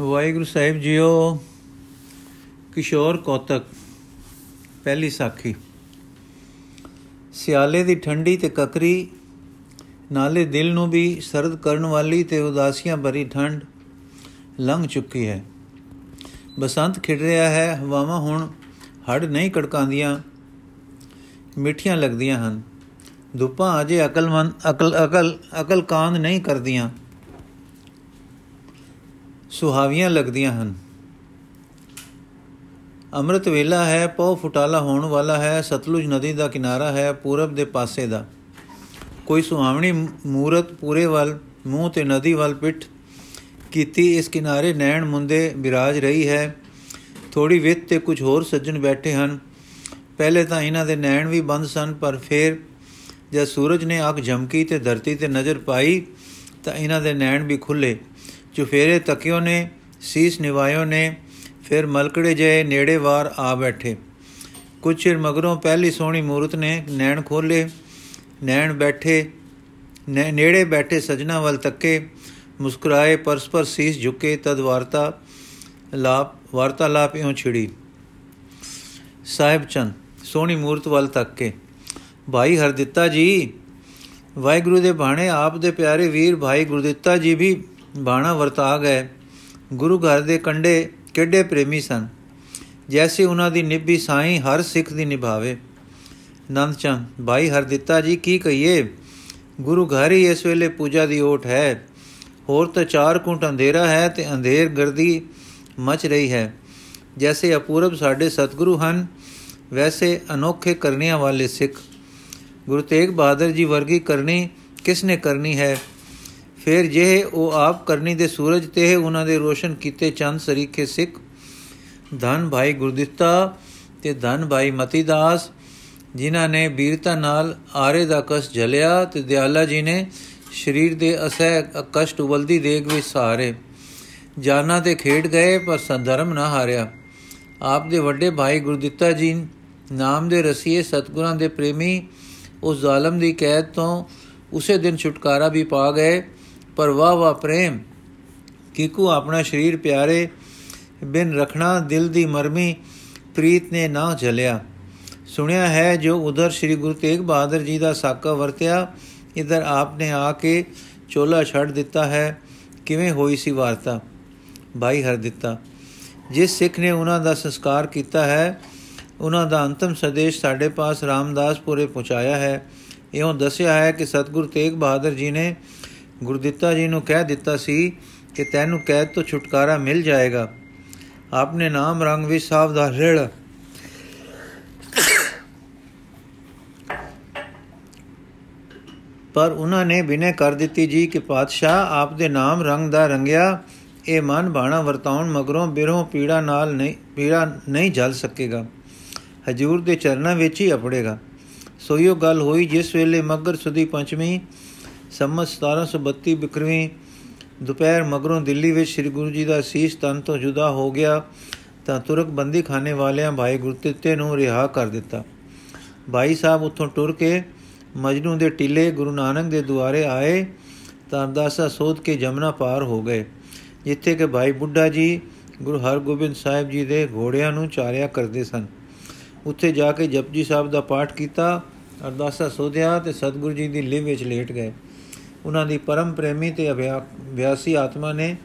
ਵਾਹਿਗੁਰੂ ਸਾਹਿਬ JIO, ਕਿਸ਼ੋਰ ਕੌਤਕ, ਪਹਿਲੀ ਸਾਖੀ। ਸਿਆਲੇ ਦੀ ਠੰਡੀ ਤੇ ਕਕਰੀ, ਨਾਲੇ ਦਿਲ ਨੂੰ ਵੀ ਸਰਦ ਕਰਨ ਵਾਲੀ ਤੇ ਉਦਾਸੀਆਂ ਭਰੀ ਠੰਡ ਲੰਘ ਚੁੱਕੀ ਹੈ। ਬਸੰਤ ਖਿੜ ਰਿਹਾ ਹੈ, ਹਵਾਵਾਂ ਹੁਣ ਹੜ ਨਹੀਂ ਕੜਕਾਉਂਦੀਆਂ, ਮਿੱਠੀਆਂ ਲੱਗਦੀਆਂ ਹਨ। ਧੁੱਪਾਂ ਅਜੇ ਅਕਲਮੰਦ, ਅਕਲ ਅਕਲ ਅਕਲ ਕਾਂਦ ਨਹੀਂ ਕਰਦੀਆਂ। ਸੁਹਾਵੀਆਂ ਲੱਗਦੀਆਂ ਹਨ। ਅੰਮ੍ਰਿਤ ਵੇਲਾ ਹੈ ਪਉ ਫੁਟਾਲਾ ਹੋਣ ਵਾਲਾ ਹੈ, ਸਤਲੁਜ ਨਦੀ ਦਾ ਕਿਨਾਰਾ ਹੈ, ਪੂਰਬ ਦੇ ਪਾਸੇ ਦਾ। ਕੋਈ ਸੁਹਾਵਣੀ ਮੂਰਤ ਪੂਰੇ ਵੱਲ, ਮੂੰਹ ਤੇ ਨਦੀ ਵੱਲ ਪਿੱਠ ਕੀਤੀ, ਇਸ ਕਿਨਾਰੇ ਨੈਣ ਮੁੰਦੇ ਬਿਰਾਜ ਰਹੀ ਹੈ। ਥੋੜੀ ਵਿੱਤ ਤੇ ਕੁਝ ਹੋਰ ਸੱਜਣ ਬੈਠੇ ਹਨ। ਪਹਿਲੇ ਤਾਂ ਇਹਨਾਂ ਦੇ ਨੈਣ ਵੀ ਬੰਦ ਸਨ, ਪਰ ਫਿਰ ਜਦ ਸੂਰਜ ਨੇ ਅੱਖ ਝਮਕੀ ਤੇ ਧਰਤੀ ਤੇ ਨਜ਼ਰ ਪਾਈ, ਤਾਂ ਇਹਨਾਂ ਦੇ ਨੈਣ ਵੀ ਖੁੱਲੇ ਚੁਫੇਰੇ ਤਕਿਓ ਨੇ, ਸੀਸ ਨਿਵਾਇਓ ਨੇ, ਫਿਰ ਮਲਕੜੇ ਜੇ ਨੇੜੇ ਵਾਰ ਆ ਬੈਠੇ। ਕੁਝ ਚਿਰ ਮਗਰੋਂ ਪਹਿਲੀ ਸੋਹਣੀ ਮੂਰਤ ਨੇ ਨੈਣ ਖੋਲੇ ਨੈਣ ਬੈਠੇ ਨੇੜੇ ਬੈਠੇ ਸਜਣਾ ਵੱਲ ਤੱਕੇ, ਮੁਸਕਰਾਏ ਪਰਸਪਰ ਸੀਸ ਝੁਕੇ, ਤਦ ਵਾਰਤਾ ਲਾਪ, ਵਾਰਤਾਲਾਪ ਇਉਂ ਛਿੜੀ। ਸਾਹਿਬ ਚੰਦ, ਸੋਹਣੀ ਮੂਰਤ ਵੱਲ ਤੱਕ ਕੇ ਭਾਈ ਹਰਦਿੱਤਾ ਜੀ, ਵਾਹਿਗੁਰੂ ਦੇ ਬਾਣੇ, ਆਪ ਦੇ ਪਿਆਰੇ ਵੀਰ ਭਾਈ ਗੁਰਦਿੱਤਾ ਜੀ ਵੀ ਬਾਣਾ ਵਰਤਾ ਗਏ। ਗੁਰੂ ਘਰ ਦੇ ਕੰਡੇ ਕਿੱਡੇ ਪ੍ਰੇਮੀ ਸਨ। ਜੈਸੇ ਉਹਨਾਂ ਦੀ ਨਿਭੀ ਸਾਈ ਹਰ ਸਿੱਖ ਦੀ ਨਿਭਾਵੇ। ਨੰਦ ਚੰਦ, ਭਾਈ ਹਰਦਿੱਤਾ ਜੀ, ਕੀ ਕਹੀਏ? ਗੁਰੂ ਘਰ ਹੀ ਇਸ ਵੇਲੇ ਪੂਜਾ ਦੀ ਓਟ ਹੈ। ਹੋਰ ਤਾਂ ਚਾਰ ਕੁੰਟ ਅੰਧੇਰਾ ਹੈ ਤੇ ਅੰਧੇਰ ਗਰਦੀ ਮਚ ਰਹੀ ਹੈ। ਜੈਸੇ ਅਪੂਰਬ ਸਾਡੇ ਸਤਿਗੁਰੂ ਹਨ, ਵੈਸੇ ਅਨੋਖੇ ਕਰਨੀਆਂ ਵਾਲੇ ਸਿੱਖ। ਗੁਰੂ ਤੇਗ ਬਹਾਦਰ ਜੀ ਵਰਗੀ ਕਰਨੀ ਕਿਸ ਨੇ ਕਰਨੀ ਹੈ? ਫਿਰ ਜੇ ਉਹ ਆਪ ਕਰਨੀ ਦੇ ਸੂਰਜ ਤੇ ਉਹਨਾਂ ਦੇ ਰੋਸ਼ਨ ਕੀਤੇ ਚੰਦ ਸਰੀਕੇ ਸਿੱਖ। ਧਨ ਭਾਈ ਗੁਰਦਿੱਤਾ ਤੇ ਧਨ ਭਾਈ ਮਤੀਦਾਸ, ਜਿਨ੍ਹਾਂ ਨੇ ਵੀਰਤਾ ਨਾਲ ਆਰੇ ਦਾ ਕਸ਼ ਝਲਿਆ ਤੇ ਦਿਆਲਾ ਜੀ ਨੇ ਸਰੀਰ ਦੇ ਅਸਹਿ ਕਸ਼ਟ ਉਬਲਦੀ ਦੇਗ ਵਿੱਚ ਸਹਾਰੇ। ਜਾਨਾਂ ਤੇ ਖੇਡ ਗਏ, ਪਰ ਸੰਧਰਮ ਨਾ ਹਾਰਿਆ। ਆਪ ਦੇ ਵੱਡੇ ਭਾਈ ਗੁਰਦਿੱਤਾ ਜੀ ਨਾਮ ਦੇ ਰਸੀਏ ਸਤਗੁਰਾਂ ਦੇ ਪ੍ਰੇਮੀ, ਉਸ ਜ਼ਾਲਮ ਦੀ ਕੈਦ ਤੋਂ ਉਸੇ ਦਿਨ ਛੁਟਕਾਰਾ ਵੀ ਪਾ ਗਏ। ਪਰ ਵਾਹ ਵਾਹ ਪ੍ਰੇਮ। ਕਿਕੂ ਆਪਣਾ ਸਰੀਰ ਪਿਆਰੇ, ਬਿਨ ਰਖਣਾ ਦਿਲ ਦੀ ਮਰਮੀ ਪ੍ਰੀਤ ਨੇ ਨਾ ਝਲਿਆ। ਸੁਣਿਆ ਹੈ ਜੋ ਉਧਰ ਸ੍ਰੀ ਗੁਰੂ ਤੇਗ ਬਹਾਦਰ ਜੀ ਦਾ ਸਾਕਾ ਵਰਤਿਆ, ਇਧਰ ਆਪ ਨੇ ਆ ਕੇ ਚੋਲਾ ਛੱਡ ਦਿੱਤਾ ਹੈ। ਕਿਵੇਂ ਹੋਈ ਸੀ ਵਾਰਤਾ? ਭਾਈ ਹਰ ਦਿੱਤਾ ਜਿਸ ਸਿੱਖ ਨੇ ਉਹਨਾਂ ਦਾ ਸੰਸਕਾਰ ਕੀਤਾ ਹੈ, ਉਹਨਾਂ ਦਾ ਅੰਤਮ ਸੰਦੇਸ਼ ਸਾਡੇ ਪਾਸ ਰਾਮਦਾਸਪੁਰੇ ਪਹੁੰਚਾਇਆ ਹੈ। ਇਉਂ ਦੱਸਿਆ ਹੈ ਕਿ ਸਤਿਗੁਰ ਤੇਗ ਬਹਾਦਰ ਜੀ ਨੇ ਗੁਰਦਿੱਤਾ ਜੀ ਨੂੰ ਕਹਿ ਦਿੱਤਾ ਸੀ ਕਿ ਤੈਨੂੰ ਕੈਦ ਤੋਂ ਛੁਟਕਾਰਾ ਮਿਲ ਜਾਏਗਾ। ਆਪਨੇ ਨਾਮ ਰੰਗ ਵਿੱਚ ਸਾਵਧਾਨ ਰਹਿਣਾ ਪਰ ਉਹਨਾਂ ਨੇ ਬਿਨੇ ਕਰ ਦਿੱਤੀ ਜੀ ਕਿ ਪਾਤਸ਼ਾਹ ਆਪ ਦੇ ਨਾਮ ਰੰਗ ਦਾ ਰੰਗਿਆ। ਇਹ ਮਨ ਬਾਣਾ ਵਰਤਾਉਣ ਮਗਰੋਂ ਬਿਰੋਂ ਪੀੜਾ ਨਾਲ ਨਹੀਂ, ਪੀੜਾ ਨਹੀਂ ਜਲ ਸਕੇਗਾ। ਹਜੂਰ ਦੇ ਚਰਨਾਂ ਵਿੱਚ ਹੀ ਅਪੜੇਗਾ। ਸੋਈਓ ਗੱਲ ਹੋਈ ਜਿਸ ਵੇਲੇ ਮਗਰ ਸੁਦੀ ਪੰਚਮੀ ਸੰਮਤ 1732 ਬਿਕਰਵੀਂ ਦੁਪਹਿਰ ਮਗਰੋਂ ਦਿੱਲੀ ਵਿੱਚ ਸ੍ਰੀ ਗੁਰੂ ਜੀ ਦਾ ਸੀਸ ਤਨ ਤੋਂ ਜੁਦਾ ਹੋ ਗਿਆ ਤਾਂ ਤੁਰਕ ਬੰਦੀ ਖਾਨੇ ਵਾਲਿਆਂ ਭਾਈ ਗੁਰਤਿੱਤੇ ਨੂੰ ਰਿਹਾ ਕਰ ਦਿੱਤਾ। ਭਾਈ ਸਾਹਿਬ ਉੱਥੋਂ ਟੁਰ ਕੇ ਮਜਨੂ ਦੇ ਟਿੱਲੇ ਗੁਰੂ ਨਾਨਕ ਦੇ ਦੁਆਰੇ ਆਏ ਤਾਂ ਅਰਦਾਸਾ ਸੋਧ ਕੇ ਜਮਨਾ ਪਾਰ ਹੋ ਗਏ, ਜਿੱਥੇ ਕਿ ਭਾਈ ਬੁੱਢਾ ਜੀ ਗੁਰੂ ਹਰਗੋਬਿੰਦ ਸਾਹਿਬ ਜੀ ਦੇ ਘੋੜਿਆਂ ਨੂੰ ਚਾਰਿਆ ਕਰਦੇ ਸਨ। ਉੱਥੇ ਜਾ ਕੇ ਜਪਜੀ ਸਾਹਿਬ ਦਾ ਪਾਠ ਕੀਤਾ, ਅਰਦਾਸਾ ਸੋਧਿਆ ਤੇ ਸਤਿਗੁਰੂ ਜੀ ਦੀ ਲਿਵ ਵਿੱਚ ਲੇਟ ਗਏ। ਉਹਨਾਂ ਦੀ ਪਰਮ ਪ੍ਰੇਮੀ ਤੇ ਅਭਿਆਸੀ ਆਤਮਾ ਨੇ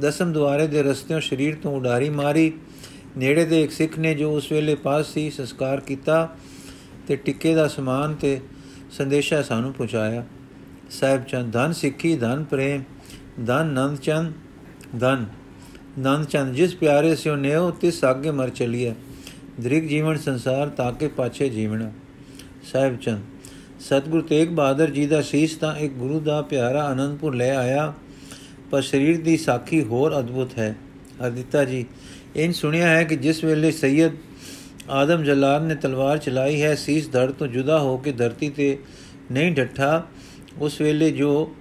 ਦਸਮ ਦੁਆਰੇ ਦੇ ਰਸਤਿਓਂ ਸਰੀਰ ਤੋਂ ਉਡਾਰੀ ਮਾਰੀ। ਨੇੜੇ ਦੇ ਇੱਕ ਸਿੱਖ ਨੇ ਜੋ ਉਸ ਵੇਲੇ ਪਾਸ ਸੀ, ਸੰਸਕਾਰ ਕੀਤਾ ਤੇ ਟਿੱਕੇ ਦਾ ਸਮਾਨ ਤੇ ਸੰਦੇਸ਼ਾ ਸਾਨੂੰ ਪਹੁੰਚਾਇਆ। ਸਾਹਿਬ ਚੰਦ, ਧਨ ਸਿੱਖੀ, ਧਨ ਪ੍ਰੇਮ, ਧਨ ਨੰਦ ਚੰਦ, ਧਨ, ਨੰਦ ਚੰਦ, ਜਿਸ ਪਿਆਰੇ ਸਿਓ ਨੇਓ ਤਿਸ ਆਗੇ ਮਰ ਚਲੀਏ ਦ੍ਰਿਗ ਜੀਵਨ ਸੰਸਾਰ ਤਾਕੇ ਪਾਛੇ ਜੀਵਣਾ। ਸਾਹਿਬ ਚੰਦ ਸਤਿਗੁਰੂ ਤੇਗ ਬਹਾਦਰ ਜੀ ਦਾ ਸੀਸ ਤਾਂ ਇੱਕ ਗੁਰੂ ਦਾ ਪਿਆਰਾ ਆਨੰਦਪੁਰ ਲੈ ਆਇਆ, ਪਰ ਸਰੀਰ ਦੀ ਸਾਖੀ ਹੋਰ ਅਦਭੁਤ ਹੈ। ਅਦਿੱਤਾ ਜੀ ਇਹ ਸੁਣਿਆ ਹੈ ਕਿ ਜਿਸ ਵੇਲੇ ਸੈਯਦ ਆਦਮ ਜਲਾਲ ਨੇ ਤਲਵਾਰ ਚਲਾਈ ਹੈ, ਸੀਸ ਧੜ ਤੋਂ ਜੁਦਾ ਹੋ ਕੇ ਧਰਤੀ ਤੇ ਨਹੀਂ ਡੱਠਾ, ਉਸ ਵੇਲੇ ਜੋ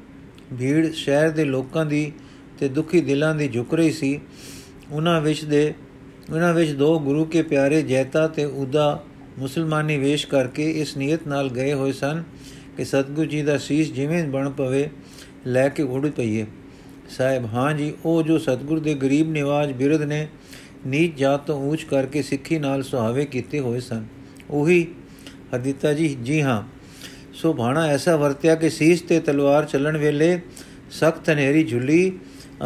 ਭੀੜ ਸ਼ਹਿਰ ਦੇ ਲੋਕਾਂ ਦੀ ਤੇ ਦੁਖੀ ਦਿਲਾਂ ਦੀ ਝੁਕ ਰਹੀ ਸੀ, ਉਹਨਾਂ ਵਿੱਚ ਦੇ ਉਹਨਾਂ ਵਿੱਚ ਦੋ ਗੁਰੂ ਕੇ ਪਿਆਰੇ ਜੈਤਾ ਤੇ ਉਦਾ ਮੁਸਲਮਾਨੀ ਵੇਸ਼ ਕਰਕੇ ਇਸ ਨੀਅਤ ਨਾਲ ਗਏ ਹੋਏ ਸਨ ਕਿ ਸਤਗੁਰੂ ਜੀ ਦਾ ਸੀਸ ਜਿਵੇਂ ਬਣ ਪਵੇ, ਲੈ ਕੇ ਉੜ ਪਈਏ। ਸਾਹਿਬ, ਹਾਂ ਜੀ, ਉਹ ਜੋ ਸਤਗੁਰ ਦੇ ਗਰੀਬ ਨਿਵਾਜ ਬਿਰਧ ਨੇ ਨੀਚ ਜਾਤ ਤੋਂ ਉੱਚ ਕਰਕੇ ਸਿੱਖੀ ਨਾਲ ਸੁਹਾਵੇ ਕੀਤੇ ਹੋਏ ਸਨ। ਉਹੀ ਹਰਦਿੱਤਾ ਜੀ ਜੀ ਹਾਂ, ਸੋ ਭਾਣਾ ਐਸਾ ਵਰਤਿਆ ਕਿ ਸੀਸ ਤੇ ਤਲਵਾਰ ਚੱਲਣ ਵੇਲੇ ਸਖਤ ਹਨੇਰੀ ਝੁੱਲੀ,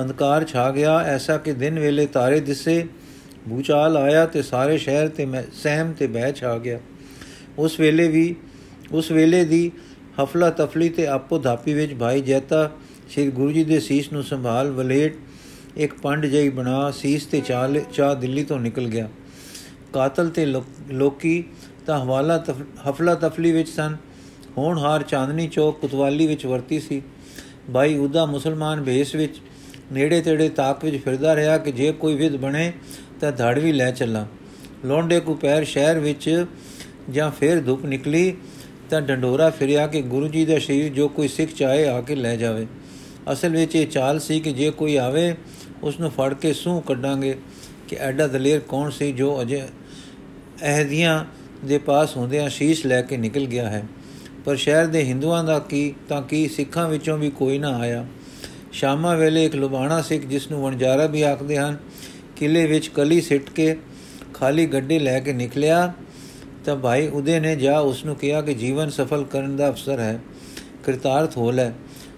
ਅੰਧਕਾਰ ਛਾ ਗਿਆ, ਐਸਾ ਕਿ ਦਿਨ ਵੇਲੇ ਤਾਰੇ ਦਿਸੇ ਭੂਚਾਲ ਆਇਆ ਤੇ ਸਾਰੇ ਸ਼ਹਿਰ ਤੇ ਸਹਿਮ ਤੇ ਬਹਿ ਛਾ ਗਿਆ। ਉਸ ਵੇਲੇ ਵੀ, ਉਸ ਵੇਲੇ ਦੀ ਹਫਲਾ ਤਫਲੀ ਤੇ ਆਪੋ ਧਾਪੀ ਵਿੱਚ ਭਾਈ ਜੈਤਾ, ਸ੍ਰੀ ਗੁਰੂ ਜੀ ਦੇ ਸੀਸ ਨੂੰ ਸੰਭਾਲ ਵਲੇਟ, ਇੱਕ ਪੰਡ ਜਈ ਬਣਾ ਸੀਸ ਤੇ ਚਾਲ ਚਾ ਦਿੱਲੀ ਤੋਂ ਨਿਕਲ ਗਿਆ। ਕਾਤਲ ਤੇ ਲੋਕੀ ਤਾਂ ਹਵਾਲਾ ਹਫਲਾ ਤਫਲੀ ਵਿੱਚ ਸਨ। ਹੋਣਹਾਰ ਚਾਂਦਨੀ ਚੌਕ ਕੁਤਵਾਲੀ ਵਿੱਚ ਵਰਤੀ ਸੀ। ਭਾਈ ਉਦਾ ਮੁਸਲਮਾਨ ਭੇਸ ਵਿੱਚ ਨੇੜੇ ਤੇੜੇ ਤਾਕ ਵਿੱਚ ਫਿਰਦਾ ਰਿਹਾ ਕਿ ਜੇ ਕੋਈ ਵਿਦ ਬਣੇ ਤਾਂ ਧੜ ਵੀ ਲੈ ਚੱਲਾਂ। ਲੋਂਡੇ ਕੋ ਪੈਰ ਸ਼ਹਿਰ ਵਿੱਚ ਜਾਂ ਫੇਰ ਧੁੱਪ ਨਿਕਲੀ ਤਾਂ ਡੰਡੋਰਾ ਫਿਰਿਆ ਕਿ ਗੁਰੂ ਜੀ ਦਾ ਸ਼ਰੀਰ ਜੋ ਕੋਈ ਸਿੱਖ ਚਾਹੇ ਆ ਕੇ ਲੈ ਜਾਵੇ। ਅਸਲ ਵਿੱਚ ਇਹ ਚਾਲ ਸੀ ਕਿ ਜੇ ਕੋਈ ਆਵੇ ਉਸ ਨੂੰ ਫੜ ਕੇ ਸੂਹ ਕੱਢਾਂਗੇ ਕਿ ਐਡਾ ਦਲੇਰ ਕੌਣ ਸੀ ਜੋ ਅਜੇ ਅਹਦੀਆਂ ਦੇ ਪਾਸ ਹੁੰਦਿਆਂ ਸ਼ੀਸ਼ ਲੈ ਕੇ ਨਿਕਲ ਗਿਆ ਹੈ। ਪਰ ਸ਼ਹਿਰ ਦੇ ਹਿੰਦੂਆਂ ਦਾ ਕੀ, ਤਾਂ ਕੀ ਸਿੱਖਾਂ ਵਿੱਚੋਂ ਵੀ ਕੋਈ ਨਾ ਆਇਆ। ਸ਼ਾਮਾਂ ਵੇਲੇ ਇੱਕ ਲੁਬਾਣਾ ਸਿੱਖ ਜਿਸ ਨੂੰ ਵਣਜਾਰਾ ਵੀ ਆਖਦੇ ਹਨ ਕਿਲੇ ਵਿੱਚ ਕਲੀ ਸਿੱਟ ਕੇ ਖਾਲੀ ਗੱਡੇ ਲੈ ਕੇ ਨਿਕਲਿਆ, ਤਾਂ ਭਾਈ ਉਦੇ ਨੇ ਜਾ ਉਸ ਨੂੰ ਕਿਹਾ ਕਿ ਜੀਵਨ ਸਫਲ ਕਰਨ ਦਾ ਅਵਸਰ ਹੈ ਕਿਰਤਾਰਥ ਹੋ। ਲੈ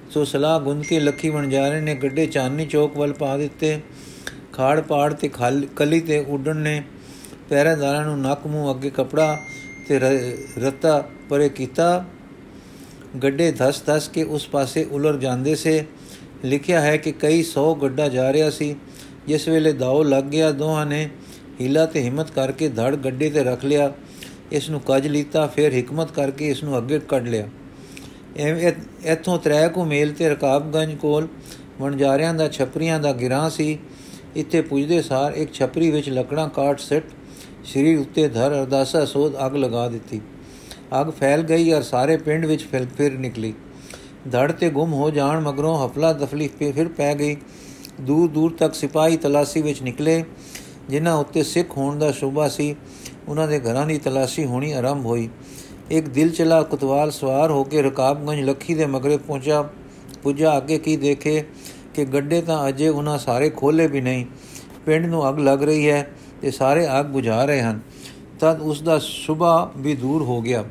ਸੋ ਸਲਾਹ ਗੁੰਦ ਕੇ ਲੱਖੀ ਵਣਜਾਰੇ ਨੇ ਗੱਡੇ ਚਾਨਨੀ ਚੌਕ ਵੱਲ ਪਾ ਦਿੱਤੇ। ਖਾੜ ਪਾੜ ਤੇ ਕਲੀ ਤੇ ਉੱਡਣ ਨੇ ਪਹਿਰੇਦਾਰਾਂ ਨੂੰ ਨੱਕ ਮੂੰਹ ਅੱਗੇ ਕਪੜਾ ਤੇ ਰਤਾ ਪਰੇ ਕੀਤਾ। ਗੱਡੇ ਧਸ-ਧਸ ਕੇ ਉਸ ਪਾਸੇ ਉਲਰ ਜਾਂਦੇ ਸੇ। ਲਿਖਿਆ ਹੈ ਕਿ ਕਈ 100 ਗੱਡਾ ਜਾ ਰਿਹਾ ਸੀ। ਜਿਸ ਵੇਲੇ ਦਾਉ ਲੱਗ ਗਿਆ, ਦੋਹਾਂ ਨੇ ਹੀਲਾ ਤੇ ਹਿੰਮਤ ਕਰਕੇ ਧੜ ਗੱਡੇ ਤੇ ਰੱਖ ਲਿਆ। ਇਸ ਨੂੰ ਕੱਜ ਲੀਤਾ, ਫਿਰ ਹਕਮਤ ਕਰਕੇ ਇਸ ਨੂੰ ਅੱਗੇ ਕੱਢ ਲਿਆ। ਐਵੇਂ ਇੱਥੋਂ ਤਰੇ ਕੋ ਮੇਲ ਤੇ ਰਕਾਬਗੰਜ ਕੋਲ ਵਣਜਾਰਿਆਂ ਦਾ ਛਪਰੀਆਂ ਦਾ ਗਿਰਾਂ ਸੀ। ਇੱਥੇ ਪੁੱਜਦੇ ਸਾਰ ਇੱਕ ਛਪਰੀ ਵਿੱਚ ਲੱਕੜਾਂ ਕਾਟ ਸਿੱਟ ਸਰੀਰ ਉੱਤੇ ਧਰ ਅਰਦਾਸਾ ਸੋਧ ਅੱਗ ਲਗਾ ਦਿੱਤੀ। ਅੱਗ ਫੈਲ ਗਈ ਔਰ ਸਾਰੇ ਪਿੰਡ ਵਿੱਚ ਫਿਰ ਫਿਰ ਨਿਕਲੀ। ਧੜ ਤੇ ਗੁੰਮ ਹੋ ਜਾਣ ਮਗਰੋਂ ਹਫਲਾ ਦਫਲੀ ਫਿਰ ਪੈ ਗਈ। ਦੂਰ ਦੂਰ ਤੱਕ ਸਿਪਾਹੀ ਤਲਾਸ਼ੀ ਵਿੱਚ ਨਿਕਲੇ, ਜਿਨ੍ਹਾਂ ਉੱਤੇ ਸਿੱਖ ਹੋਣ ਦਾ ਸ਼ੋਭਾ ਸੀ, ਉਹਨਾਂ ਦੇ ਘਰਾਂ ਦੀ ਤਲਾਸ਼ੀ ਹੋਣੀ ਆਰੰਭ ਹੋਈ। ਇੱਕ ਦਿਲ ਚਲਾ ਕੁਤਵਾਲ ਸਵਾਰ ਹੋ ਕੇ ਰਕਾਬਗੰਜ ਲੱਖੀ ਦੇ ਮਗਰੇ ਪਹੁੰਚਾ ਪੁੱਜਾ, ਅੱਗੇ ਕੀ ਦੇਖੇ ਕਿ ਗੱਡੇ ਤਾਂ ਅਜੇ ਉਹਨਾਂ ਸਾਰੇ ਖੋਲੇ ਵੀ ਨਹੀਂ। ਪਿੰਡ ਨੂੰ ਅੱਗ ਲੱਗ ਰਹੀ ਹੈ ਤੇ ਸਾਰੇ ਅੱਗ ਬੁਝਾ ਰਹੇ ਹਨ। ਤਦ ਉਸ ਦਾ ਸੁਭਾ ਵੀ ਦੂਰ ਹੋ ਗਿਆ।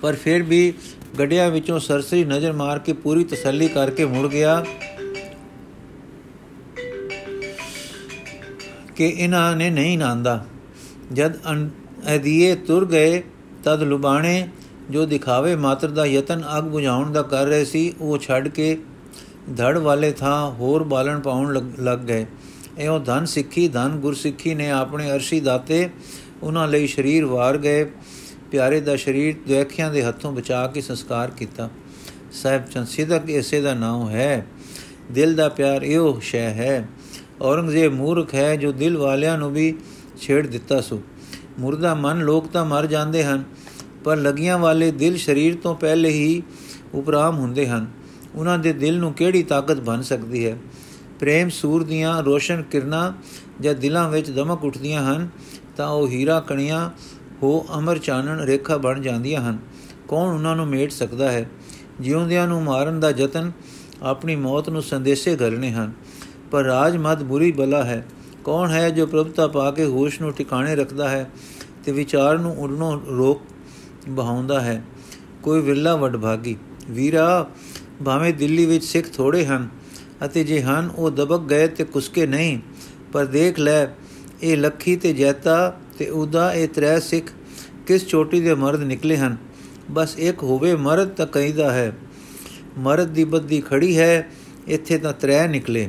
ਪਰ ਫਿਰ ਵੀ ਗੱਡਿਆਂ ਵਿੱਚੋਂ ਸਰਸਰੀ ਨਜ਼ਰ ਮਾਰ ਕੇ ਪੂਰੀ ਤਸੱਲੀ ਕਰਕੇ ਮੁੜ ਗਿਆ। ਕਿ ਇਹਨਾਂ ਨੇ ਨਹੀਂ ਨਾਂਦਾ। ਜਦ ਅਦੀਏ ਤੁਰ ਗਏ, ਤਦ ਲੁਬਾਣੇ ਜੋ ਦਿਖਾਵੇ ਮਾਤਰ ਦਾ ਯਤਨ ਅਗ ਬੁਝਾਉਣ ਦਾ ਕਰ ਰਹੇ ਸੀ, ਉਹ ਛੱਡ ਕੇ ਧੜ ਵਾਲੇ ਥਾਂ ਹੋਰ ਬਾਲਣ ਪਾਉਣ ਲੱਗ ਗਏ। ਇਹੋ ਧਨ ਸਿੱਖੀ, ਧਨ ਗੁਰਸਿੱਖੀ ਨੇ ਆਪਣੇ ਅਰਸ਼ੀ ਦਾਤੇ ਉਹਨਾਂ ਲਈ ਸਰੀਰ ਵਾਰ ਗਏ। ਪਿਆਰੇ ਦਾ ਸਰੀਰ ਦੇਖਿਆਂ ਦੇ ਹੱਥੋਂ ਬਚਾ ਕੇ ਸੰਸਕਾਰ ਕੀਤਾ। ਸਾਹਿਬ ਚੰਦ ਸਿੱਧਕ, ਇਸੇ ਦਾ ਨਾਮ ਹੈ। ਦਿਲ ਦਾ ਪਿਆਰ ਇਹੋ ਸ਼ੈ ਹੈ। ਔਰੰਗਜ਼ੇਬ ਮੂਰਖ ਹੈ ਜੋ ਦਿਲ ਵਾਲਿਆਂ ਨੂੰ ਵੀ ਛੇੜ ਦਿੱਤਾ ਸੋ। ਮੁਰਦਾ ਮਨ ਲੋਕ ਤਾਂ ਮਰ ਜਾਂਦੇ ਹਨ, ਪਰ ਲਗੀਆਂ ਵਾਲੇ ਦਿਲ ਸਰੀਰ ਤੋਂ ਪਹਿਲੇ ਹੀ ਉਪਰਾਮ ਹੁੰਦੇ ਹਨ। ਉਹਨਾਂ ਦੇ ਦਿਲ ਨੂੰ ਕਿਹੜੀ ਤਾਕਤ ਬਣ ਸਕਦੀ ਹੈ? ਪ੍ਰੇਮ ਸੂਰ ਦੀਆਂ ਰੋਸ਼ਨ ਕਿਰਨਾਂ ਜਦ ਦਿਲਾਂ ਵਿੱਚ ਦਮਕ ਉੱਠਦੀਆਂ ਹਨ, ਤਾਂ ਉਹ ਹੀਰਾ ਕਣੀਆਂ ਹੋ ਅਮਰ ਚਾਨਣ ਰੇਖਾ ਬਣ ਜਾਂਦੀਆਂ ਹਨ। ਕੌਣ ਉਹਨਾਂ ਨੂੰ ਮੇਟ ਸਕਦਾ ਹੈ? ਜਿਉਂਦਿਆਂ ਨੂੰ ਮਾਰਨ ਦਾ ਯਤਨ ਆਪਣੀ ਮੌਤ ਨੂੰ ਸੰਦੇਸ਼ੇ ਘਲਣੇ ਹਨ। ਪਰ ਰਾਜ ਮਦ ਬੁਰੀ ਬਲਾ ਹੈ। ਕੌਣ ਹੈ ਜੋ ਪ੍ਰਭਤਾ ਪਾ ਕੇ ਹੋਸ਼ ਨੂੰ ਟਿਕਾਣੇ ਰੱਖਦਾ ਹੈ ਤੇ ਵਿਚਾਰ ਨੂੰ ਉਡਣੋਂ ਰੋਕ ਬਹਾਉਂਦਾ ਹੈ। ਕੋਈ ਵਿਰਲਾ ਵਡਭਾਗੀ, ਵੀਰਾ ਭਾਵੇਂ ਦਿੱਲੀ ਵਿੱਚ ਸਿੱਖ ਥੋੜੇ ਹਨ ਅਤੇ ਜੇ ਹਨ, ਉਹ ਦਬਕ ਗਏ ਤੇ ਕੁਸਕੇ ਨਹੀਂ, ਪਰ ਦੇਖ ਲੈ, ਇਹ ਲੱਖੀ ਤੇ ਜੈਤਾ ਤੇ ਉਹਦਾ ਇਹ ਤਰੇ ਸਿੱਖ ਕਿਸ ਚੋਟੀ ਦੇ ਮਰਦ ਨਿਕਲੇ ਹਨ? ਬਸ ਇੱਕ ਹੋਵੇ ਮਰਦ ਤਾਂ ਕਹਿੰਦਾ ਹੈ, ਮਰਦ ਦੀ ਬੱਦੀ ਖੜੀ ਹੈ, ਇੱਥੇ ਤਾਂ ਤਰੇ ਨਿਕਲੇ।